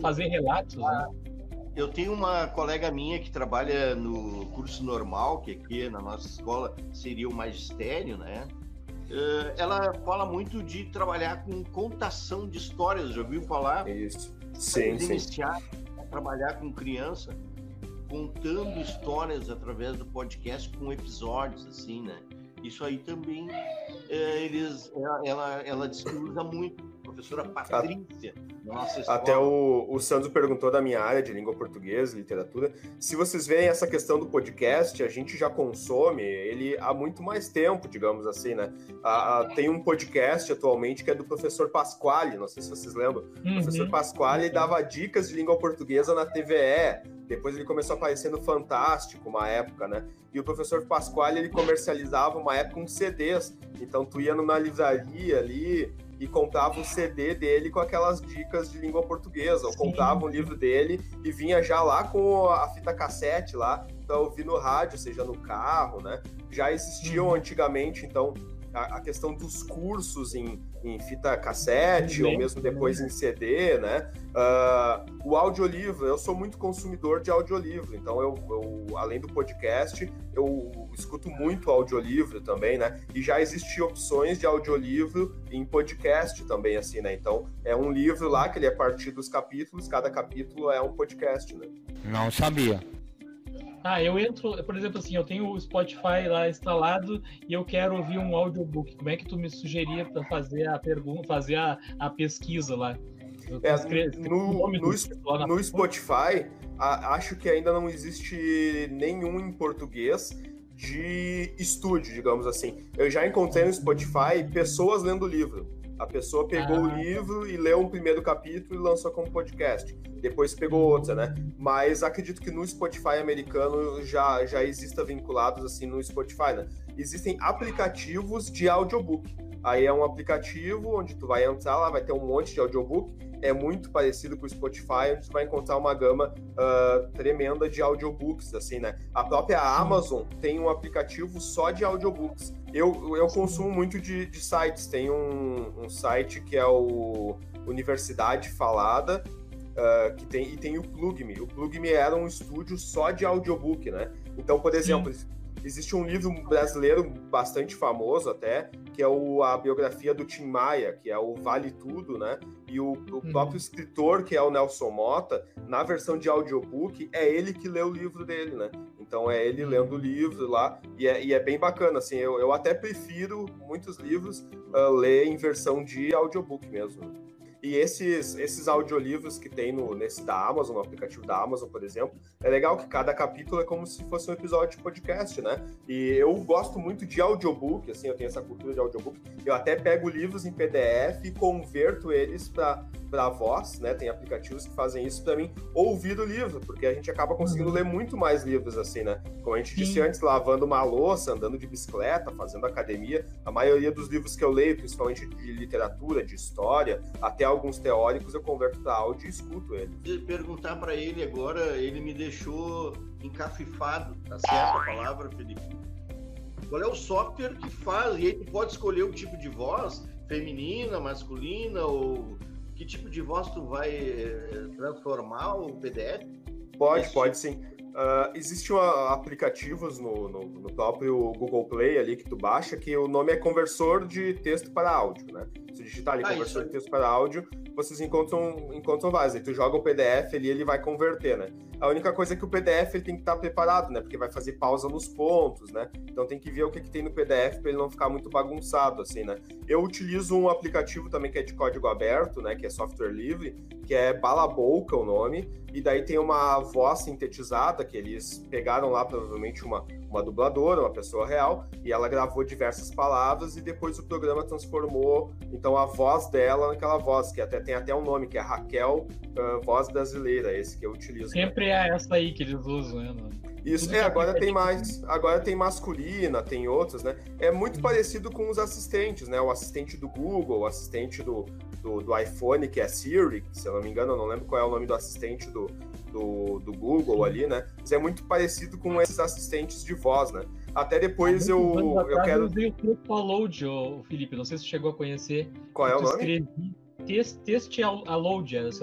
S1: fazer relatos, né?
S3: Eu tenho uma colega minha que trabalha no curso normal, que aqui na nossa escola seria o magistério, né? Eh, Ela fala muito de trabalhar com contação de histórias, já ouviu falar?
S2: Isso. Sim, sim.
S3: iniciaram a trabalhar com criança, contando histórias através do podcast com episódios, assim, né? Isso aí também, eh, eles, ela, ela, ela diz que usa muito. Professora Patrícia, da nossa escola.
S2: Até o, o Sandro perguntou da minha área de língua portuguesa, literatura. Se vocês veem essa questão do podcast, a gente já consome ele há muito mais tempo, digamos assim, né? Ah, ah, tem um podcast atualmente que é do professor Pasquale, não sei se vocês lembram. O professor
S1: Uhum.
S2: Pasquale dava dicas de língua portuguesa na TVE. Depois ele começou a aparecer no Fantástico, uma época, né? E o professor Pasquale, ele comercializava uma época uns CDs. Então tu ia numa livraria ali e comprava o CD dele com aquelas dicas de língua portuguesa. Ou
S1: Sim.
S2: comprava um livro dele e vinha já lá com a fita cassete lá para ouvir no rádio, seja no carro, né? Já existiam
S1: Uhum.
S2: antigamente, então, a, a questão dos cursos em, em fita cassete ou mesmo depois em CD, né? Uh, o audiolivro, eu sou muito consumidor de audiolivro, então eu, eu, além do podcast, eu escuto muito audiolivro também, né? E já existem opções de audiolivro em podcast também, assim, né? Então é um livro lá que ele é partido dos capítulos, cada capítulo é um podcast, né?
S5: Não sabia.
S1: Ah, eu entro, por exemplo, assim, eu tenho o Spotify lá instalado e eu quero ouvir um audiobook. Como é que tu me sugeria para fazer a pergunta, fazer a, a pesquisa lá?
S2: É, no, no, no, Spotify, a, acho que ainda não existe nenhum em português de estúdio, digamos assim. Eu já encontrei no Spotify pessoas lendo livro. A pessoa pegou ah. o livro e leu um primeiro capítulo e lançou como podcast. Depois pegou outra, né? Mas acredito que no Spotify americano já, já exista vinculados assim no Spotify, né? Existem aplicativos de audiobook. Aí é um aplicativo onde tu vai entrar lá, vai ter um monte de audiobook. É muito parecido com o Spotify, onde tu vai encontrar uma gama uh, tremenda de audiobooks, assim, né? A própria Amazon tem um aplicativo só de audiobooks. Eu, eu consumo muito de, de sites. Tem um, um site que é o Universidade Falada, uh, que tem, e tem o Plugme. O Plugme era um estúdio só de audiobook, né? Então, por exemplo, Sim. Existe um livro brasileiro bastante famoso até, que é o, a biografia do Tim Maia, que é o Vale Tudo, né? E o, o uhum. próprio escritor, que é o Nelson Mota, na versão de audiobook, é ele que lê o livro dele, né? Então é ele lendo o livro lá, e é, e é bem bacana, assim, eu, eu até prefiro muitos livros uh, ler em versão de audiobook mesmo. E esses, esses audiolivros que tem no, nesse da Amazon, no aplicativo da Amazon, por exemplo, é legal que cada capítulo é como se fosse um episódio de podcast, né? E eu gosto muito de audiobook, assim, eu tenho essa cultura de audiobook. Eu até pego livros em PDF e converto eles para voz, né? Tem aplicativos que fazem isso para mim ouvir o livro, porque a gente acaba conseguindo uhum. ler muito mais livros, assim, né? Como a gente Sim. disse antes, lavando uma louça, andando de bicicleta, fazendo academia. A maioria dos livros que eu leio, principalmente de literatura, de história, até alguns teóricos, eu converto para áudio e escuto ele.
S3: Perguntar para ele agora, ele me deixou encafifado, tá certo a palavra, Felipe? Qual é o software que faz? E aí tu pode escolher o tipo de voz, feminina, masculina, ou que tipo de voz tu vai eh, transformar o PDF?
S2: Pode, pode sim. Uh, Existem aplicativos no, no, no, próprio Google Play ali que tu baixa que o nome é conversor de texto para áudio, né? Se digitar ali ah, conversor isso. de texto para áudio, vocês encontram, encontram vários. Aí tu joga o PDF ali ele vai converter, né? A única coisa é que o PDF ele tem que estar preparado, né? Porque vai fazer pausa nos pontos, né? Então tem que ver o que, que tem no PDF para ele não ficar muito bagunçado, assim, né? Eu utilizo um aplicativo também que é de código aberto, né? Que é software livre, que é Balaboca o nome, e daí tem uma voz sintetizada que eles pegaram lá provavelmente uma, uma dubladora, uma pessoa real, e ela gravou diversas palavras e depois o programa transformou então a voz dela naquela voz, que até tem até um nome, que é Raquel, uh, voz brasileira, esse que eu utilizo.
S1: Sempre né? é essa aí que eles usam, né?
S2: Isso, Tudo é, agora tem mais, agora tem masculina, tem outras, né? É muito parecido com os assistentes, né? O assistente do Google, o assistente do, do, do, iPhone, que é Siri, se eu não me engano, eu não lembro qual é o nome do assistente do, do, do Google ali, né? Mas é muito parecido com esses assistentes de voz, né? Até depois eu, eu quero. Eu
S1: usei o Upload, o Felipe, não sei se você chegou a conhecer.
S2: Qual é o nome? Escrevi
S1: Test, se eu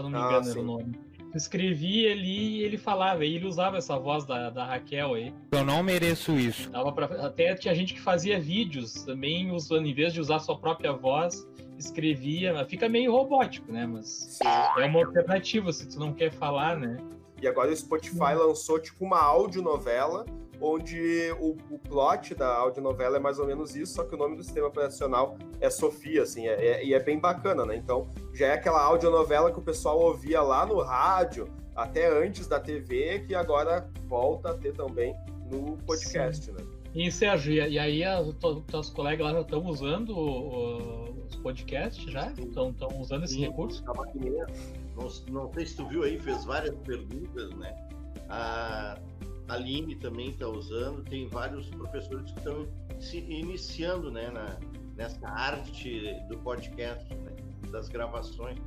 S1: não me ah, engano, ah, era o nome. Eu escrevi ali e ele falava, e ele usava essa voz da, da Raquel aí.
S5: Eu não mereço isso.
S1: Dava pra, até tinha gente que fazia vídeos também usando, em vez de usar sua própria voz, escrevia. Fica meio robótico, né? Mas é uma alternativa se tu não quer falar, né?
S2: E agora o Spotify lançou tipo uma audionovela onde o, o plot da audionovela é mais ou menos isso, só que o nome do sistema operacional é Sofia, assim, é, é, e é bem bacana, né? Então, já é aquela audionovela que o pessoal ouvia lá no rádio, até antes da TV, que agora volta a ter também no podcast, Sim. né?
S1: E Sérgio, e aí os teus colegas lá já estão usando o, os podcasts já? Estão usando esse Sim, recurso? Não,
S3: não sei se tu viu aí, fez várias perguntas, né? A, Aline também está usando, tem vários professores que estão se iniciando né, na, nessa arte do podcast, né, das gravações.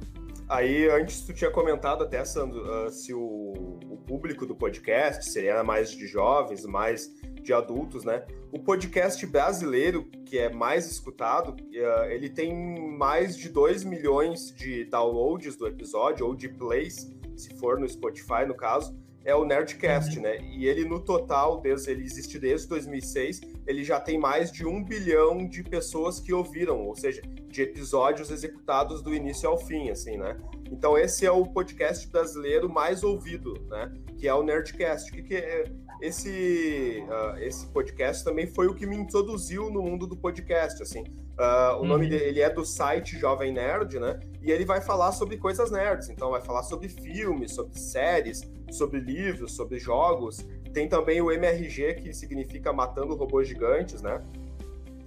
S2: Aí, antes tu tinha comentado até, Sandro, uh, se o, o, público do podcast seria mais de jovens, mais de adultos, né? O podcast brasileiro que é mais escutado, uh, ele tem mais de 2 milhões de downloads do episódio, ou de plays, se for no Spotify, no caso, é o Nerdcast, uhum. né? E ele, no total, desde, ele existe desde 2006, ele já tem mais de um bilhão de pessoas que ouviram, ou seja, de episódios executados do início ao fim, assim, né? Então esse é o podcast brasileiro mais ouvido, né? Que é o Nerdcast. Que, que é esse uh, esse podcast também foi o que me introduziu no mundo do podcast, assim. Uh, o uhum. nome dele ele é do site Jovem Nerd, né? E ele vai falar sobre coisas nerds. Então vai falar sobre filmes, sobre séries, sobre livros, sobre jogos. Tem também o MRG que significa matando robôs gigantes, né?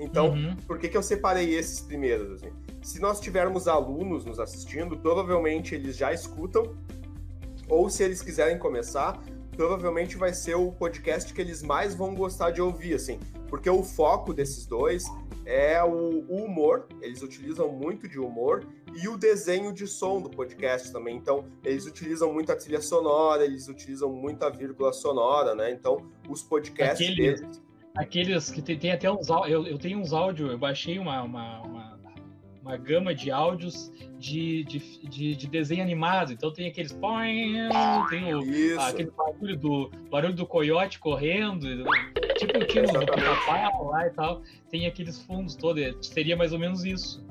S2: Então, uhum. por que, que eu separei esses primeiros? Assim? Se nós tivermos alunos nos assistindo, provavelmente eles já escutam, ou se eles quiserem começar, provavelmente vai ser o podcast que eles mais vão gostar de ouvir, assim, porque o foco desses dois é o, humor, eles utilizam muito de humor e o desenho de som do podcast também. Então, eles utilizam muito a trilha sonora, eles utilizam muito a vírgula sonora, né? Então, os podcasts
S1: Aquele... deles Aqueles que tem, tem até uns eu, eu tenho uns áudios, eu baixei uma, uma, uma, uma gama de áudios de, de, de, de, desenho animado. Então tem aqueles. Tem o, aquele barulho do, barulho do coiote correndo, tipo o tino do papai lá e tal. Tem aqueles fundos todos. Seria mais ou menos isso.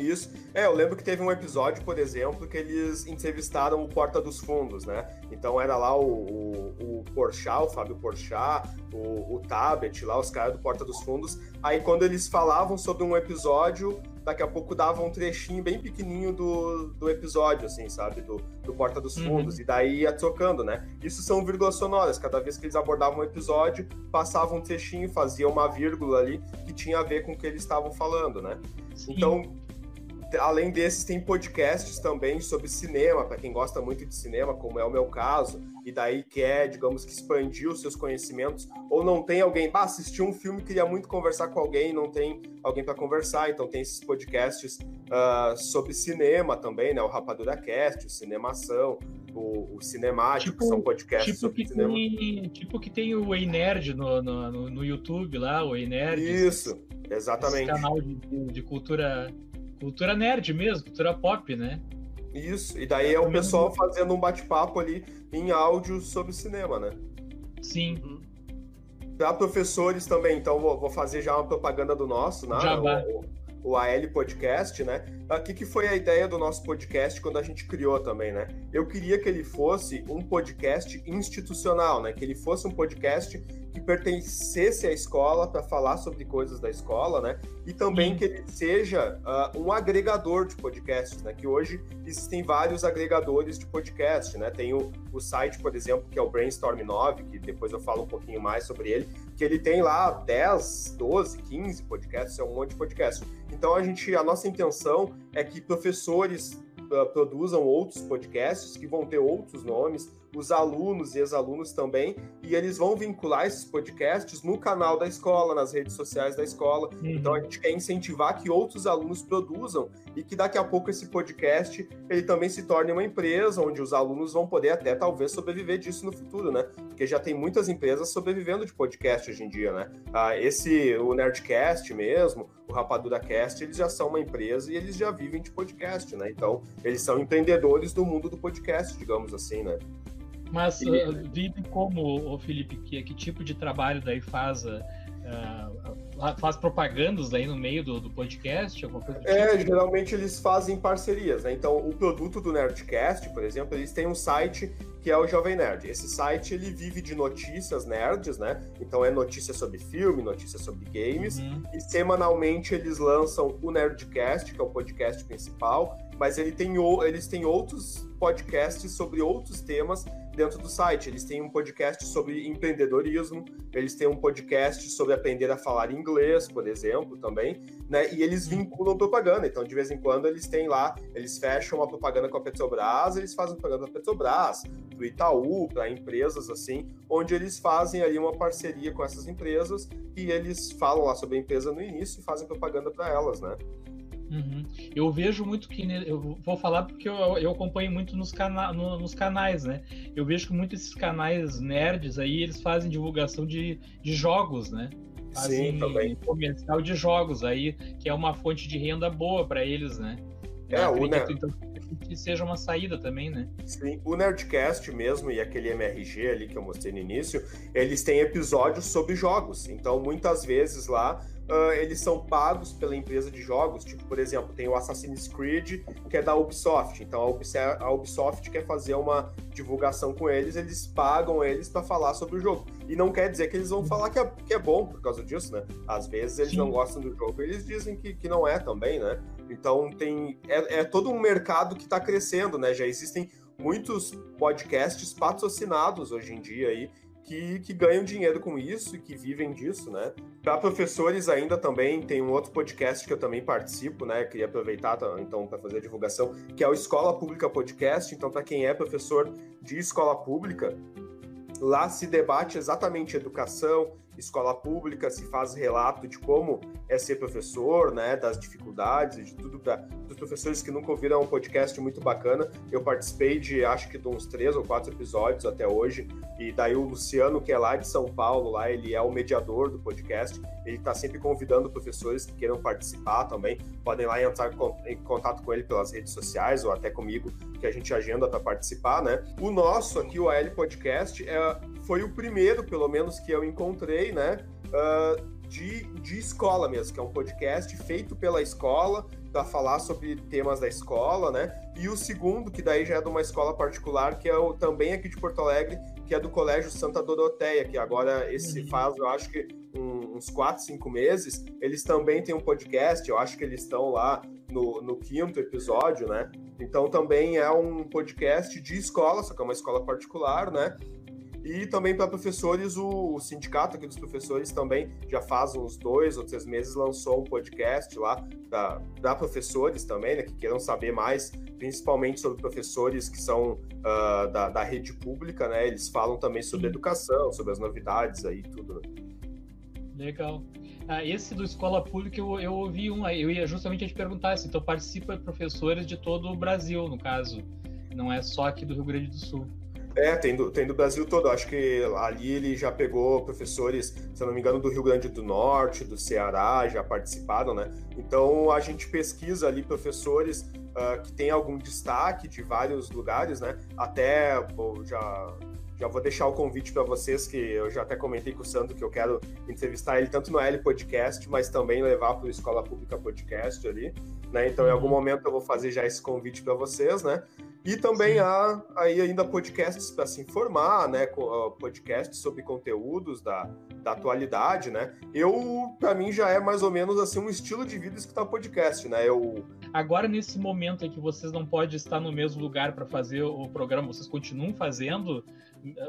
S2: Isso. É, eu lembro que teve um episódio, por exemplo, que eles entrevistaram o Porta dos Fundos, né? Então era lá o, o, o Porchat, o Fábio Porchat, o, o Tabet, lá os caras do Porta dos Fundos. Aí quando eles falavam sobre um episódio, daqui a pouco dava um trechinho bem pequenininho do, do episódio, assim, sabe? Do, do Porta dos uhum. Fundos. Uhum. E daí ia trocando, né? Isso são vírgulas sonoras. Cada vez que eles abordavam um episódio, passavam um trechinho, fazia uma vírgula ali que tinha a ver com o que eles estavam falando, né? Sim. Então, além desses, tem podcasts também sobre cinema, para quem gosta muito de cinema, como é o meu caso, e daí quer, digamos que, expandir os seus conhecimentos, ou não tem alguém, bah, assistiu um filme, queria muito conversar com alguém, não tem alguém para conversar, então tem esses podcasts uh, sobre cinema também, né? O Rapadura Cast, o Cinemação, o, o Cinemático, tipo, que são podcasts
S1: tipo
S2: sobre
S1: que
S2: cinema.
S1: Tem, tipo que tem o Ei Nerd no, no, no, YouTube lá, o Ei Nerd.
S2: Isso, exatamente. Esse
S1: canal de, de cultura cultura nerd mesmo, cultura pop, né?
S2: Isso, e daí é o pessoal fazendo um bate-papo ali em áudio sobre cinema, né?
S1: Sim.
S2: Uhum. Para professores também, então vou, vou, fazer já uma propaganda do nosso, né? O, o AL Podcast, né? Aqui que foi a ideia do nosso podcast quando a gente criou também, né? Eu queria que ele fosse um podcast institucional, né? Que ele fosse um podcast que pertencesse à escola para falar sobre coisas da escola, né? E também que ele seja uh, um agregador de podcasts, né? Que hoje existem vários agregadores de podcast, né? Tem o, o site, por exemplo, que é o Brainstorm 9, que depois eu falo um pouquinho mais sobre ele, que ele tem lá 10, 12, 15 podcasts, é um monte de podcast. Então a gente, a nossa intenção é que professores uh, produzam outros podcasts que vão ter outros nomes, os alunos e ex-alunos também, e eles vão vincular esses podcasts no canal da escola, nas redes sociais da escola. Uhum. Então a gente quer incentivar que outros alunos produzam e que daqui a pouco esse podcast ele também se torne uma empresa onde os alunos vão poder até talvez sobreviver disso no futuro, né? Porque já tem muitas empresas sobrevivendo de podcast hoje em dia, né? Ah, esse o Nerdcast mesmo, o Rapadura Cast, eles já são uma empresa e eles já vivem de podcast, né? Então, eles são empreendedores do mundo do podcast, digamos assim, né?
S1: Mas uh, vive como, o Felipe, que, que tipo de trabalho daí faz? Uh, faz propagandas aí no meio do, do podcast? Alguma coisa
S2: é, tipo? geralmente eles fazem parcerias, né? Então, o produto do Nerdcast, por exemplo, eles têm um site que é o Jovem Nerd. Esse site ele vive de notícias nerds, né? Então é notícia sobre filme, notícia sobre games, uhum. e semanalmente eles lançam o Nerdcast, que é o podcast principal, mas ele tem, eles têm outros podcasts sobre outros temas dentro do site. Eles têm um podcast sobre empreendedorismo, eles têm um podcast sobre aprender a falar inglês, por exemplo, também, né? E eles vinculam propaganda. Então, de vez em quando, eles têm lá, eles fecham uma propaganda com a Petrobras, eles fazem propaganda da Petrobras, do Itaú, para empresas assim, onde eles fazem ali uma parceria com essas empresas e eles falam lá sobre a empresa no início e fazem propaganda para elas, né?
S1: Uhum. Eu vejo muito que. Eu vou falar porque eu, eu acompanho muito nos, cana no, nos canais, né? Eu vejo que muitos esses canais nerds aí eles fazem divulgação de, de jogos, né? fazem
S2: Sim, também.
S1: comercial de jogos aí, que é uma fonte de renda boa para eles, né? Eu
S2: É, o
S1: acredito,
S2: Ner-
S1: então, que seja uma saída também, né?
S2: Sim, o Nerdcast mesmo e aquele MRG ali que eu mostrei no início, eles têm episódios sobre jogos. Então, muitas vezes lá, ah, eles são pagos pela empresa de jogos. Tipo, por exemplo, tem o Assassin's Creed, que é da Ubisoft. Então, a Ubisoft quer fazer uma divulgação com eles, eles pagam eles para falar sobre o jogo. E não quer dizer que eles vão falar que é, que é bom por causa disso, né? Às vezes eles
S1: Sim.
S2: não gostam do jogo, eles dizem que, que não é também, né? Então tem é, é todo um mercado que está crescendo, né? Já existem muitos podcasts patrocinados hoje em dia aí que, que ganham dinheiro com isso e que vivem disso, né? Para professores ainda também tem um outro podcast que eu também participo, né? Queria aproveitar então para fazer a divulgação, que é o Escola Pública Podcast. Então para quem é professor de escola pública, lá se debate exatamente educação, escola pública, se faz relato de como é ser professor, né, das dificuldades, de tudo para dos professores que nunca ouviram é um podcast muito bacana. Eu participei de acho que de uns três ou quatro episódios até hoje e daí o Luciano que é lá de São Paulo, lá ele é o mediador do podcast. Ele está sempre convidando professores que queiram participar também. Podem lá entrar em contato com ele pelas redes sociais ou até comigo que a gente agenda para participar, né? O nosso aqui, o AL Podcast, é, foi o primeiro, pelo menos, que eu encontrei, né? ah, de, de escola mesmo, que é um podcast feito pela escola para falar sobre temas da escola, né? E o segundo, que daí já é de uma escola particular, que é o, também aqui de Porto Alegre, que é do Colégio Santa Doroteia, que agora esse faz, eu acho que um- uns quatro, cinco meses, eles também têm um podcast, eu acho que eles estão lá no, no quinto episódio, né? Então também é um podcast de escola, só que é uma escola particular, né? E também para professores, o, o sindicato aqui dos professores também já faz uns dois ou três meses lançou um podcast lá para professores também, né, que queiram saber mais, principalmente sobre professores que são ah, da, da rede pública, né? Eles falam também sobre
S1: Sim.
S2: educação, sobre as novidades aí, tudo. Né?
S1: Legal. Ah, esse do Escola Pública eu, eu ouvi um, eu ia justamente te perguntar se então participa professores de todo o Brasil, no caso. Não é só aqui do Rio Grande do Sul.
S2: É, tem do, tem do Brasil todo. Acho que ali ele já pegou professores, se não me engano, do Rio Grande do Norte, do Ceará, já participaram, né? Então a gente pesquisa ali professores ah, que têm algum destaque de vários lugares, né? Até pô, já. Já vou deixar o convite para vocês, que eu já até comentei com o Sandro que eu quero entrevistar ele tanto no L Podcast, mas também levar para o Escola Pública Podcast ali. Né? Então, em algum momento eu vou fazer já esse convite para vocês, né? E também
S1: Sim.
S2: há aí ainda podcasts para se informar, né? Ah, Podcasts sobre conteúdos da, da atualidade, né? Eu, para mim, já é mais ou menos assim um estilo de vida escutar podcast, né? Eu,
S1: Agora, nesse momento em que vocês não podem estar no mesmo lugar para fazer o programa, vocês continuam fazendo?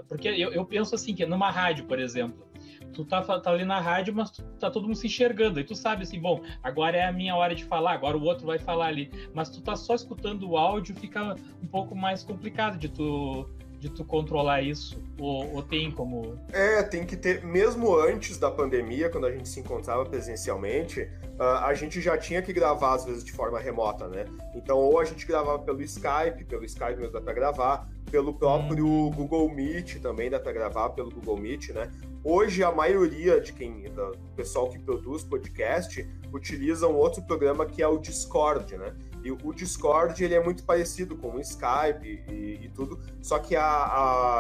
S1: Porque eu, eu penso assim, que numa rádio, por exemplo, tu tá, tá ali na rádio, mas tu, tá todo mundo se enxergando. E tu sabe assim, bom, agora é a minha hora de falar, agora o outro vai falar ali. Mas tu tá só escutando o áudio, fica um pouco mais complicado de tu, de tu controlar isso. Ou, ou tem como.
S2: É, tem que ter, mesmo antes da pandemia, quando a gente se encontrava presencialmente, ah, a gente já tinha que gravar às vezes de forma remota, né? Então, ou a gente gravava pelo Skype, pelo Skype mesmo dá pra gravar, pelo próprio Google Meet também dá pra gravar pelo Google Meet, né? Hoje a maioria de quem, do pessoal que produz podcast, utiliza um outro programa que é o Discord, né? E o Discord ele é muito parecido com o Skype e, e tudo, só que a,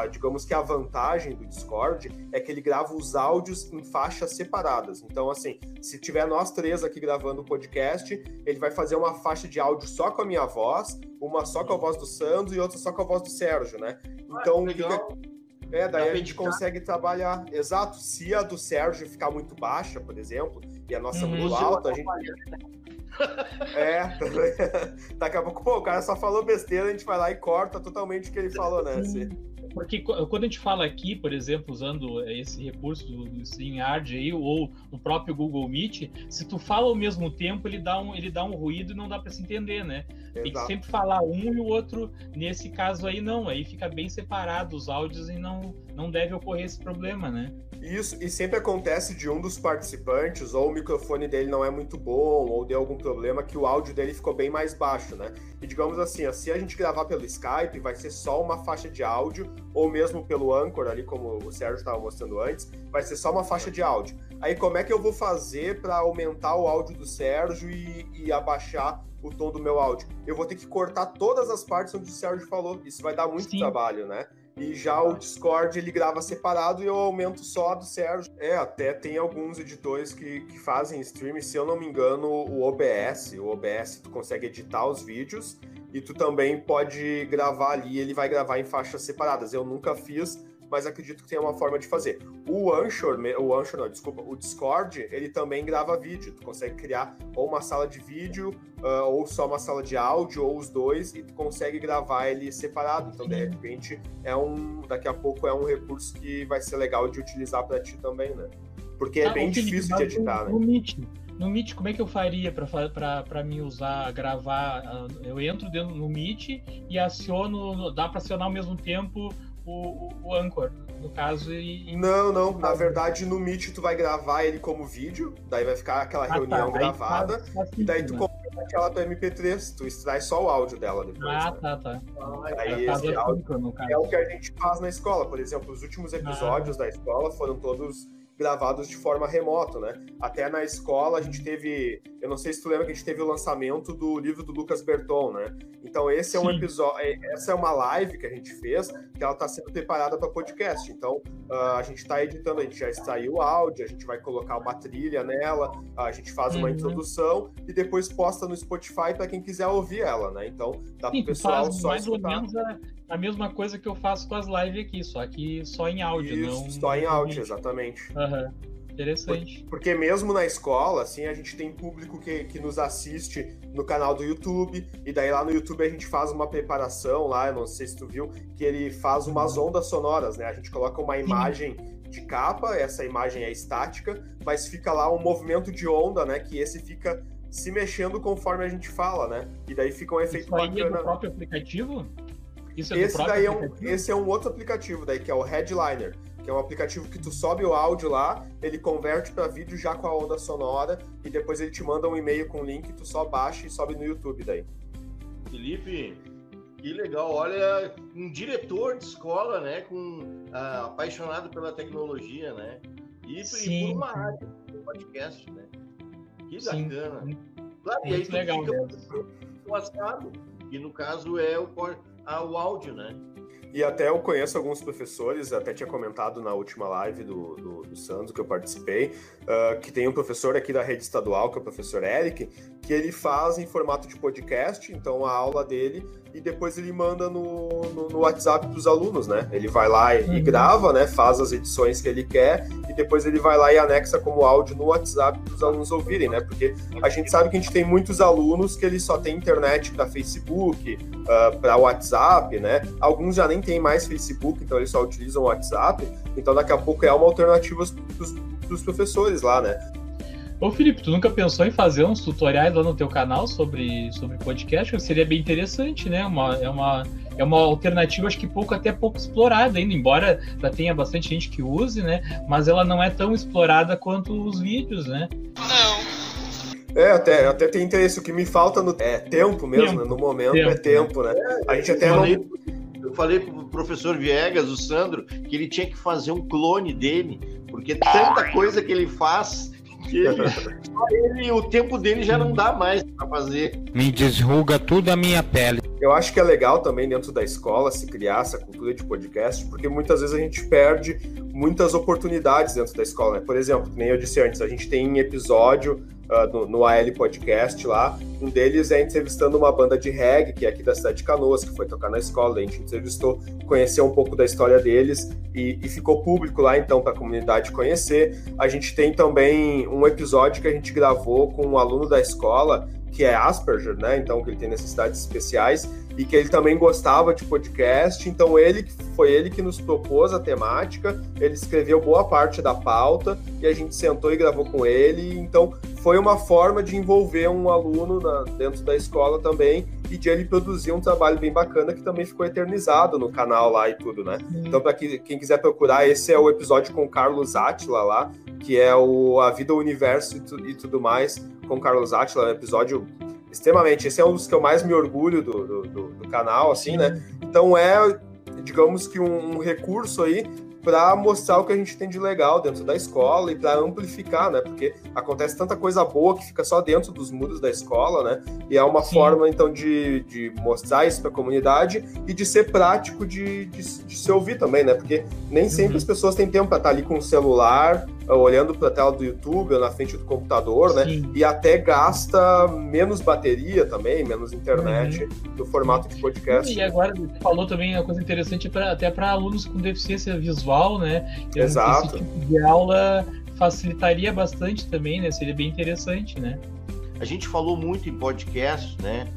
S2: a- digamos que a vantagem do Discord é que ele grava os áudios em faixas separadas. Então, assim, se tiver nós três aqui gravando o podcast, ele vai fazer uma faixa de áudio só com a minha voz, uma só com a voz do Sandro e outra só com a voz do Sérgio, né? Então,
S3: legal.
S2: é, daí
S3: Dá
S2: a gente consegue trabalhar. Exato. Se a do Sérgio ficar muito baixa, por exemplo, e a nossa
S1: Uhum.
S2: muito alta, a gente. É, daqui a pouco, pô, o cara só falou besteira, a gente vai lá e corta totalmente o que ele falou, né? Se-
S1: Porque quando a gente fala aqui, por exemplo, usando esse recurso do, StreamYard aí, ou no próprio Google Meet, se tu fala ao mesmo tempo, ele dá um, ele dá um ruído e não dá para se entender, né? Tem que
S2: Exato.
S1: sempre falar um e o outro. Nesse caso aí, não. Aí fica bem separado os áudios e não, não deve ocorrer esse problema, né?
S2: Isso, e sempre acontece de um dos participantes, ou o microfone dele não é muito bom, ou deu algum problema que o áudio dele ficou bem mais baixo, né? E digamos assim, se a gente gravar pelo Skype, vai ser só uma faixa de áudio, ou mesmo pelo Anchor, ali como o Sérgio estava mostrando antes, vai ser só uma faixa de áudio. Aí como é que eu vou fazer para aumentar o áudio do Sérgio e, e abaixar o tom do meu áudio? Eu vou ter que cortar todas as partes onde o Sérgio falou. Isso vai dar muito
S1: Sim.
S2: trabalho, né? E já o Discord ele grava separado e eu aumento só a do Sérgio. É, até tem alguns editores que, que fazem streaming, se eu não me engano, o OBS. O OBS tu consegue editar os vídeos e tu também pode gravar ali, ele vai gravar em faixas separadas. Eu nunca fiz, mas acredito que tem uma forma de fazer. O Anchor, o Anchor não, desculpa, o Discord, ele também grava vídeo. Tu consegue criar ou uma sala de vídeo, ah, ou só uma sala de áudio, ou os dois, e tu consegue gravar ele separado. Então, de
S1: Sim.
S2: repente, é um, daqui a pouco é um recurso que vai ser legal de utilizar para ti também, né? Porque é
S1: Ah,
S2: bem
S1: ô, Felipe,
S2: difícil de editar,
S1: no,
S2: né?
S1: No Meet, no Meet, como é que eu faria para me usar, gravar? ah, Eu entro dentro no Meet e aciono, dá para acionar ao mesmo tempo o, o, Anchor, no caso, e, e-
S2: Não, não. Na verdade, no Meet tu vai gravar ele como vídeo, daí vai ficar aquela
S1: Ah,
S2: reunião
S1: tá,
S2: gravada,
S1: faz- faz
S2: e daí tu
S1: sentido, né?
S2: coloca aquela tua MP3, tu extrai só o áudio dela depois.
S1: Ah,
S2: né?
S1: tá, tá.
S2: Aí esse áudio
S1: Anchor, no caso.
S2: é o que a gente faz na escola. Por exemplo, os últimos episódios da escola foram todos gravados de forma remota, né? Até na escola a gente teve, eu não sei se tu lembra que a gente teve o lançamento do livro do Lucas Berton, né? Então esse é um
S1: Sim.
S2: episódio, essa é uma live que a gente fez que ela está sendo preparada para podcast. Então ah, a gente está editando, a gente já extraiu o áudio, a gente vai colocar uma trilha nela, a gente faz uma
S1: Uhum.
S2: introdução e depois posta no Spotify para quem quiser ouvir ela, né? Então dá para
S1: Sim,
S2: o pessoal só
S1: mais ou
S2: escutar.
S1: menos a, a mesma coisa que eu faço com as lives aqui, só que só em áudio,
S2: Isso,
S1: não...
S2: só em áudio, exatamente.
S1: Aham. Interessante.
S2: Porque mesmo na escola, assim, a gente tem público que, que nos assiste no canal do YouTube, e daí lá no YouTube a gente faz uma preparação lá, eu não sei se tu viu, que ele faz umas ondas sonoras, né? A gente coloca uma imagem de capa, essa imagem é estática, mas fica lá um movimento de onda, né? Que esse fica se mexendo conforme a gente fala, né? E daí fica um efeito
S1: Isso aí é do
S2: bacana.
S1: próprio aplicativo? Isso é
S2: Esse daí é um,
S1: aplicativo?
S2: esse é um outro aplicativo daí, que é o Headliner, que é um aplicativo que tu sobe o áudio lá, ele converte para vídeo já com a onda sonora e depois ele te manda um e-mail com o link, tu só baixa e sobe no YouTube daí.
S3: Felipe, que legal. Olha, um diretor de escola, né? Com, ah, apaixonado pela tecnologia, né? E, e por uma área do podcast, né? Que
S1: Sim.
S3: bacana. Claro, e aí
S1: legal
S3: fica
S1: mesmo.
S3: assado, que no caso é o, o áudio, né?
S2: E até eu conheço alguns professores, até tinha comentado na última live do, do, do Sandro que eu participei, ah, que tem um professor aqui da rede estadual, que é o professor Eric, que ele faz em formato de podcast, então a aula dele, e depois ele manda no, no, no WhatsApp para os alunos, né? Ele vai lá e, e
S1: Uhum.
S2: grava, né? Faz as edições que ele quer, e depois ele vai lá e anexa como áudio no WhatsApp para os alunos ouvirem, né? Porque a gente sabe que a gente tem muitos alunos que eles só têm internet para Facebook, para WhatsApp, né? Alguns já nem têm mais Facebook, então eles só utilizam o WhatsApp. Então daqui a pouco é uma alternativa para os professores lá, né?
S1: Ô Felipe, tu nunca pensou em fazer uns tutoriais lá no teu canal sobre, sobre podcast? Seria bem interessante, né? Uma, é, uma, é uma alternativa, acho que pouco até pouco explorada ainda, embora já tenha bastante gente que use, né? Mas ela não é tão explorada quanto os vídeos, né?
S2: É, até, até tem interesse. O que me falta no, é tempo mesmo,
S1: Tempo.
S2: né? No momento
S1: Tempo,
S2: é tempo, né? A gente até
S3: eu,
S2: não.
S3: falei, eu falei pro professor Viegas, o Sandro, que ele tinha que fazer um clone dele, porque tanta coisa que ele faz que ele, ele, o tempo dele já não dá mais para fazer.
S5: Me desruga tudo a minha pele.
S2: Eu acho que é legal também dentro da escola se criar essa cultura de podcast, porque muitas vezes a gente perde muitas oportunidades dentro da escola, né? Por exemplo, nem eu disse antes, a gente tem episódio uh, no, no AL Podcast lá, um deles é entrevistando uma banda de reggae, que é aqui da cidade de Canoas, que foi tocar na escola, a gente entrevistou, conheceu um pouco da história deles e, e ficou público lá, então, para a comunidade conhecer. A gente tem também um episódio que a gente gravou com um aluno da escola, que é Asperger, né? Então, que ele tem necessidades especiais e que ele também gostava de podcast. Então, ele foi ele que nos propôs a temática. Ele escreveu boa parte da pauta e a gente sentou e gravou com ele. Então, foi uma forma de envolver um aluno na, dentro da escola também e de ele produzir um trabalho bem bacana que também ficou eternizado no canal lá e tudo, né? Então, para quem quiser procurar, esse é o episódio com Carlos Atila lá, que é o A Vida, o Universo e, tu, e tudo mais, com o Carlos Atila, um episódio extremamente. Esse é um dos que eu mais me orgulho do, do, do, do canal, assim, né? Então é, digamos que um, um recurso aí para mostrar o que a gente tem de legal dentro da escola e para amplificar, né? Porque acontece tanta coisa boa que fica só dentro dos muros da escola, né? E é uma Sim. forma, então, de, de mostrar isso para a comunidade e de ser prático de, de, de, se ouvir também, né? Porque nem sempre uhum. as pessoas têm tempo para estar tá ali com o celular olhando para a tela do YouTube ou na frente do computador, né? Sim. E até gasta menos bateria também, menos internet uhum. no formato de podcast.
S1: E agora falou também uma coisa interessante pra, até para alunos com deficiência visual, né?
S2: Exato.
S1: Esse tipo de aula facilitaria bastante também, né? Seria bem interessante, né?
S3: A gente falou muito em podcast, né?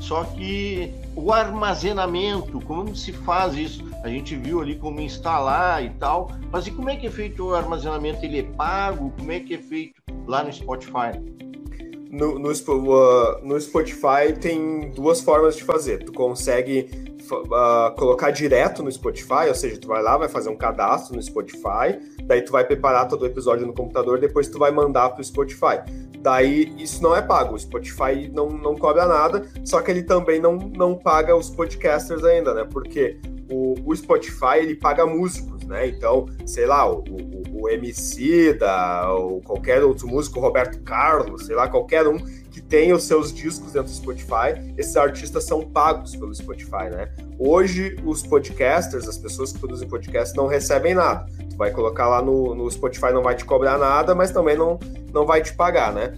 S3: Só que o armazenamento, como se faz isso? A gente viu ali como instalar e tal, mas e como é que é feito o armazenamento? Ele é pago? Como é que é feito lá no Spotify?
S2: No, no, uh, no Spotify tem duas formas de fazer. Tu consegue uh, colocar direto no Spotify, ou seja, tu vai lá, vai fazer um cadastro no Spotify, daí tu vai preparar todo o episódio no computador, depois tu vai mandar para o Spotify. Daí isso não é pago, o Spotify não, não cobra nada, só que ele também não, não paga os podcasters ainda, né? Porque o, o Spotify ele paga músicos, né? Então, sei lá, o, o, o MC da, ou qualquer outro músico, Roberto Carlos, sei lá, qualquer um que tenha os seus discos dentro do Spotify, esses artistas são pagos pelo Spotify, né? Hoje, os podcasters, as pessoas que produzem podcast, não recebem nada. Tu vai colocar lá no, no Spotify, não vai te cobrar nada, mas também não, não vai te pagar, né?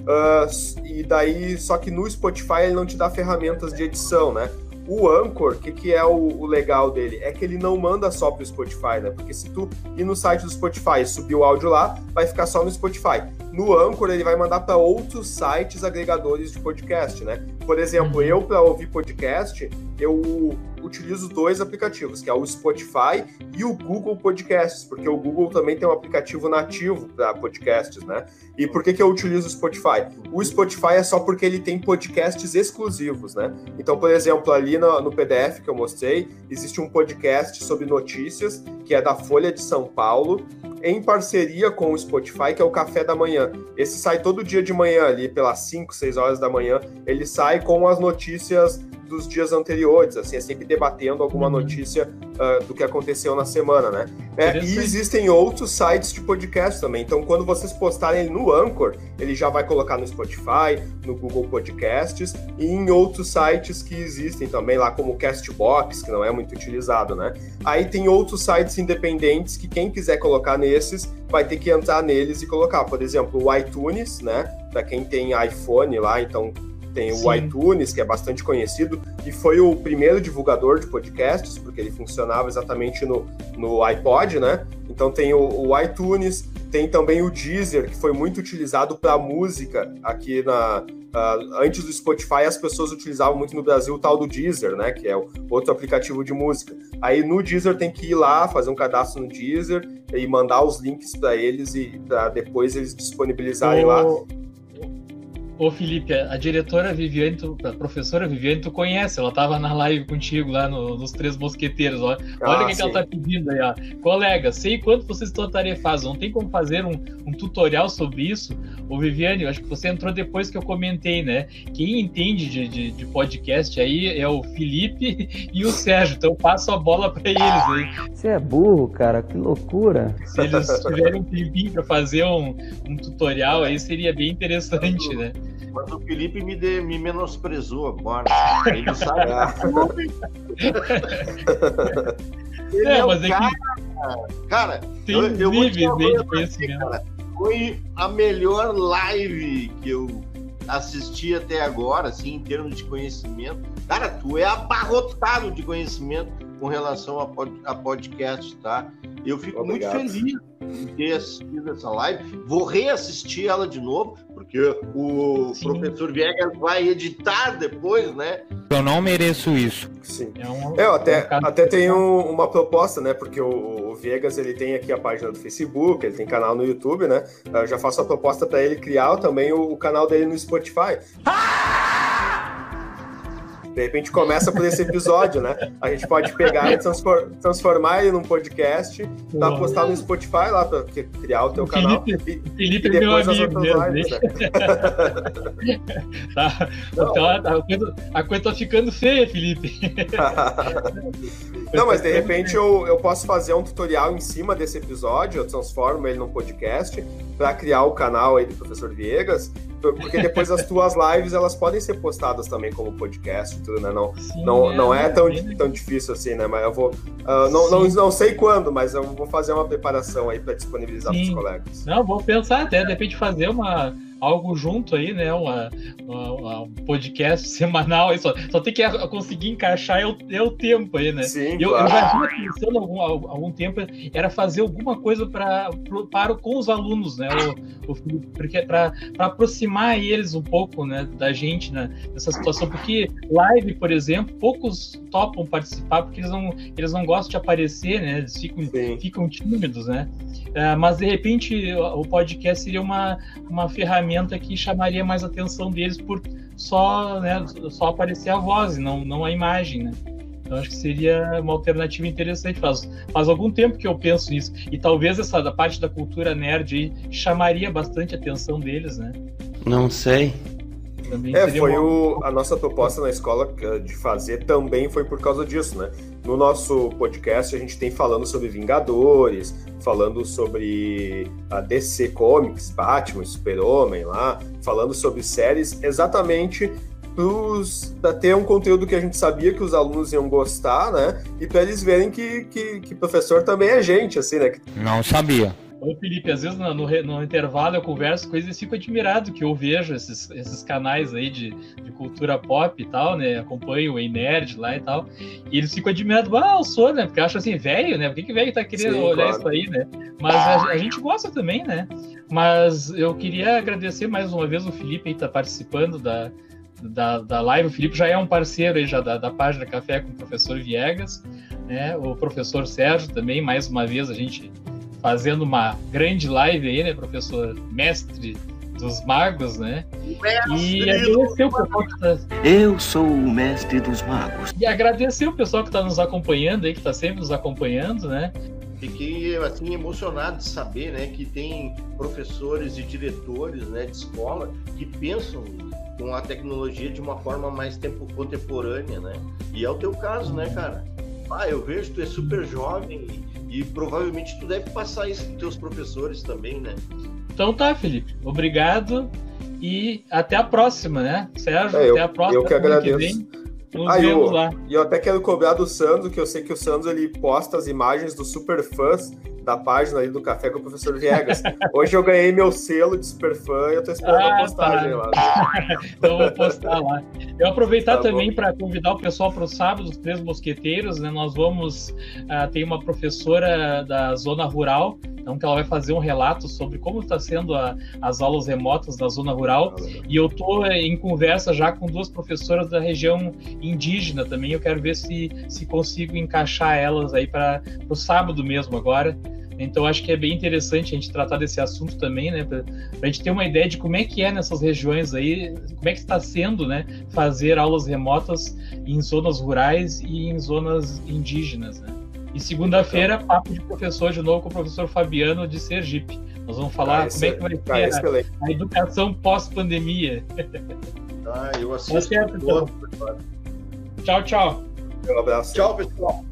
S2: Uh, e daí, só que no Spotify ele não te dá ferramentas de edição, né? O Anchor, o que, que é o, o, legal dele? É que ele não manda só para o Spotify, né? Porque se tu ir no site do Spotify e subir o áudio lá, vai ficar só no Spotify. No Anchor, ele vai mandar para outros sites agregadores de podcast, né? Por exemplo, uhum. eu, para ouvir podcast, eu utilizo dois aplicativos, que é o Spotify e o Google Podcasts, porque o Google também tem um aplicativo nativo para podcasts, né? E por que, que eu utilizo o Spotify? O Spotify é só porque ele tem podcasts exclusivos, né? Então, por exemplo, ali no, no PDF que eu mostrei, existe um podcast sobre notícias, que é da Folha de São Paulo, em parceria com o Spotify, que é o Café da Manhã. Esse sai todo dia de manhã, ali pelas 5, 6 horas da manhã. Ele sai com as notícias dos dias anteriores, assim, é sempre debatendo alguma uhum. notícia uh, do que aconteceu na semana, né? É, e existem outros sites de podcast também. Então, quando vocês postarem ele no Anchor, ele já vai colocar no Spotify, no Google Podcasts e em outros sites que existem também, lá como o Castbox, que não é muito utilizado, né? Aí tem outros sites independentes que quem quiser colocar nesses vai ter que entrar neles e colocar. Por exemplo, o iTunes, né? Para quem tem iPhone lá, então tem Sim. o iTunes, que é bastante conhecido, e foi o primeiro divulgador de podcasts, porque ele funcionava exatamente no, no iPod, né? Então tem o, o iTunes, tem também o Deezer, que foi muito utilizado para música aqui na. Uh, antes do Spotify, as pessoas utilizavam muito no Brasil o tal do Deezer, né? Que é o outro aplicativo de música. Aí no Deezer tem que ir lá, fazer um cadastro no Deezer e mandar os links para eles e para depois eles disponibilizarem o... lá
S1: Ô Felipe, a diretora Viviane, tu, a professora Viviane, tu conhece, ela tava na live contigo lá no, nos Três Mosqueteiros. Olha, ah, olha o que, que, ela tá pedindo aí, ó. Colega, sei quanto vocês estão tarefados, não tem como fazer um, um, tutorial sobre isso? Ô Viviane, eu acho que você entrou depois que eu comentei, né? Quem entende de, de, de podcast aí é o Felipe e o Sérgio, então eu passo a bola para eles aí.
S6: Você é burro, cara, que loucura.
S1: Se eles tiverem um tempinho para fazer um, um tutorial aí, seria bem interessante, né?
S3: Mas o Felipe me, de, me menosprezou agora. Ele sabe. Ele é, é mas é cara, que... cara,
S1: tem eu, eu níveis de conhecimento. Cara,
S3: foi a melhor live que eu assisti até agora, assim, em termos de conhecimento. Cara, tu é abarrotado de conhecimento com relação a, pod, a podcast, tá? Eu fico Obrigado. muito feliz em ter assistido essa live. Vou reassistir ela de novo, que o Sim. professor Viegas vai editar depois, né?
S5: Eu não mereço isso.
S2: Sim. É um, eu até, um até tenho uma proposta, né? Porque o, o, Viegas ele tem aqui a página do Facebook, ele tem canal no YouTube, né? Eu já faço a proposta para ele criar também o, o, canal dele no Spotify. Ah! De repente começa por esse episódio, né? A gente pode pegar e transformar ele num podcast, tá, postar no Spotify lá para criar o teu canal.
S1: Felipe, e, Felipe e depois é meu amigo as lives, né? tá, então, a, coisa, a coisa tá ficando feia, Felipe.
S2: Não, mas de repente eu, eu posso fazer um tutorial em cima desse episódio, eu transformo ele num podcast para criar o canal aí do Professor Viegas porque depois as tuas lives elas podem ser postadas também como podcast e tudo, né? Não, Sim, não, é, não é tão, tão difícil assim, né? Mas eu vou. Uh, não, não, não sei quando, mas eu vou fazer uma preparação aí para disponibilizar para os colegas.
S1: Não, vou pensar até, de repente, fazer uma algo junto aí, né? Uma, uma, um podcast semanal. Aí só, só tem que conseguir encaixar é o, é o tempo aí, né?
S2: Sim,
S1: eu, claro. eu já vinha pensando algum, algum tempo, era fazer alguma coisa pra, para com os alunos, né? O, o, porque para aproximar eles um pouco né, da gente né, nessa situação. Porque live, por exemplo, poucos topam participar porque eles não, eles não gostam de aparecer, né? Eles ficam, ficam tímidos, né? Uh, mas de repente o podcast seria uma, uma ferramenta que chamaria mais atenção deles por só, né, só aparecer a voz, não, não a imagem, né? Então acho que seria uma alternativa interessante. Faz, faz algum tempo que eu penso nisso. E talvez essa da parte da cultura nerd aí chamaria bastante a atenção deles, né?
S5: Não sei.
S2: Também é, foi uma... o, a nossa proposta na escola eh, de fazer também foi por causa disso, né? No nosso podcast a gente tem falando sobre Vingadores, falando sobre a DC Comics, Batman, Super-Homem lá, falando sobre séries exatamente para ter um conteúdo que a gente sabia que os alunos iam gostar, né? E para eles verem que, que, que professor também é gente, assim, né?
S5: Não sabia.
S1: Ô Felipe, às vezes no, no, no, intervalo eu converso com eles e fico admirado que eu vejo esses, esses canais aí de, de cultura pop e tal, né? Acompanho o Ei Nerd lá e tal. E eles ficam admirados, ah, eu sou, né? Porque eu acho assim, velho, né? Por que, que velho tá querendo Sim, olhar claro. isso aí, né? Mas a, a, gente gosta também, né? Mas eu queria agradecer mais uma vez o Felipe aí tá participando da, da, da live. O Felipe já é um parceiro aí já da, da página Café com o professor Viegas, né? O professor Sérgio também, mais uma vez a gente fazendo uma grande live aí, né, professor? Mestre dos magos, né?
S3: e agradecer o pessoal que tá...
S5: Eu sou o mestre dos magos.
S1: E agradecer o pessoal que está nos acompanhando aí, que está sempre nos acompanhando, né?
S3: Fiquei assim emocionado de saber, né, que tem professores e diretores, né, de escola que pensam com a tecnologia de uma forma mais tempo contemporânea, né? E é o teu caso, né, cara? Ah, eu vejo que tu é super jovem e provavelmente tu deve passar isso para teus professores também, né?
S1: Então tá, Felipe. Obrigado e até a próxima, né? Sérgio,
S2: é, eu,
S1: até a próxima.
S2: Eu que agradeço. Que vem. Nos ah, vemos eu, lá. E eu até quero cobrar do Sandro, que eu sei que o Sandro ele posta as imagens dos super fãs da página do Café com o Professor Viegas. Hoje eu ganhei meu selo de super fã e eu tô esperando ah, a postagem tá. lá.
S1: então vou postar lá. Eu aproveitar tá também para convidar o pessoal para o sábado, os Três Mosqueteiros, né? Nós vamos. Uh, tem uma professora da zona rural então, que ela vai fazer um relato sobre como está sendo a, as aulas remotas da zona rural. E eu estou eh, em conversa já com duas professoras da região indígena também. Eu quero ver se, se consigo encaixar elas aí para o sábado mesmo agora. Então acho que é bem interessante a gente tratar desse assunto também, né? Para a gente ter uma ideia de como é que é nessas regiões aí, como é que está sendo, né? Fazer aulas remotas em zonas rurais e em zonas indígenas, né? E segunda-feira, papo de professor de novo com o professor Fabiano de Sergipe. Nós vamos falar ah, como é que vai tá ser a, a, educação pós-pandemia.
S3: Ah, eu assisto. Tá certo,
S1: então. Tchau, tchau.
S2: Um abraço.
S3: Tchau, pessoal.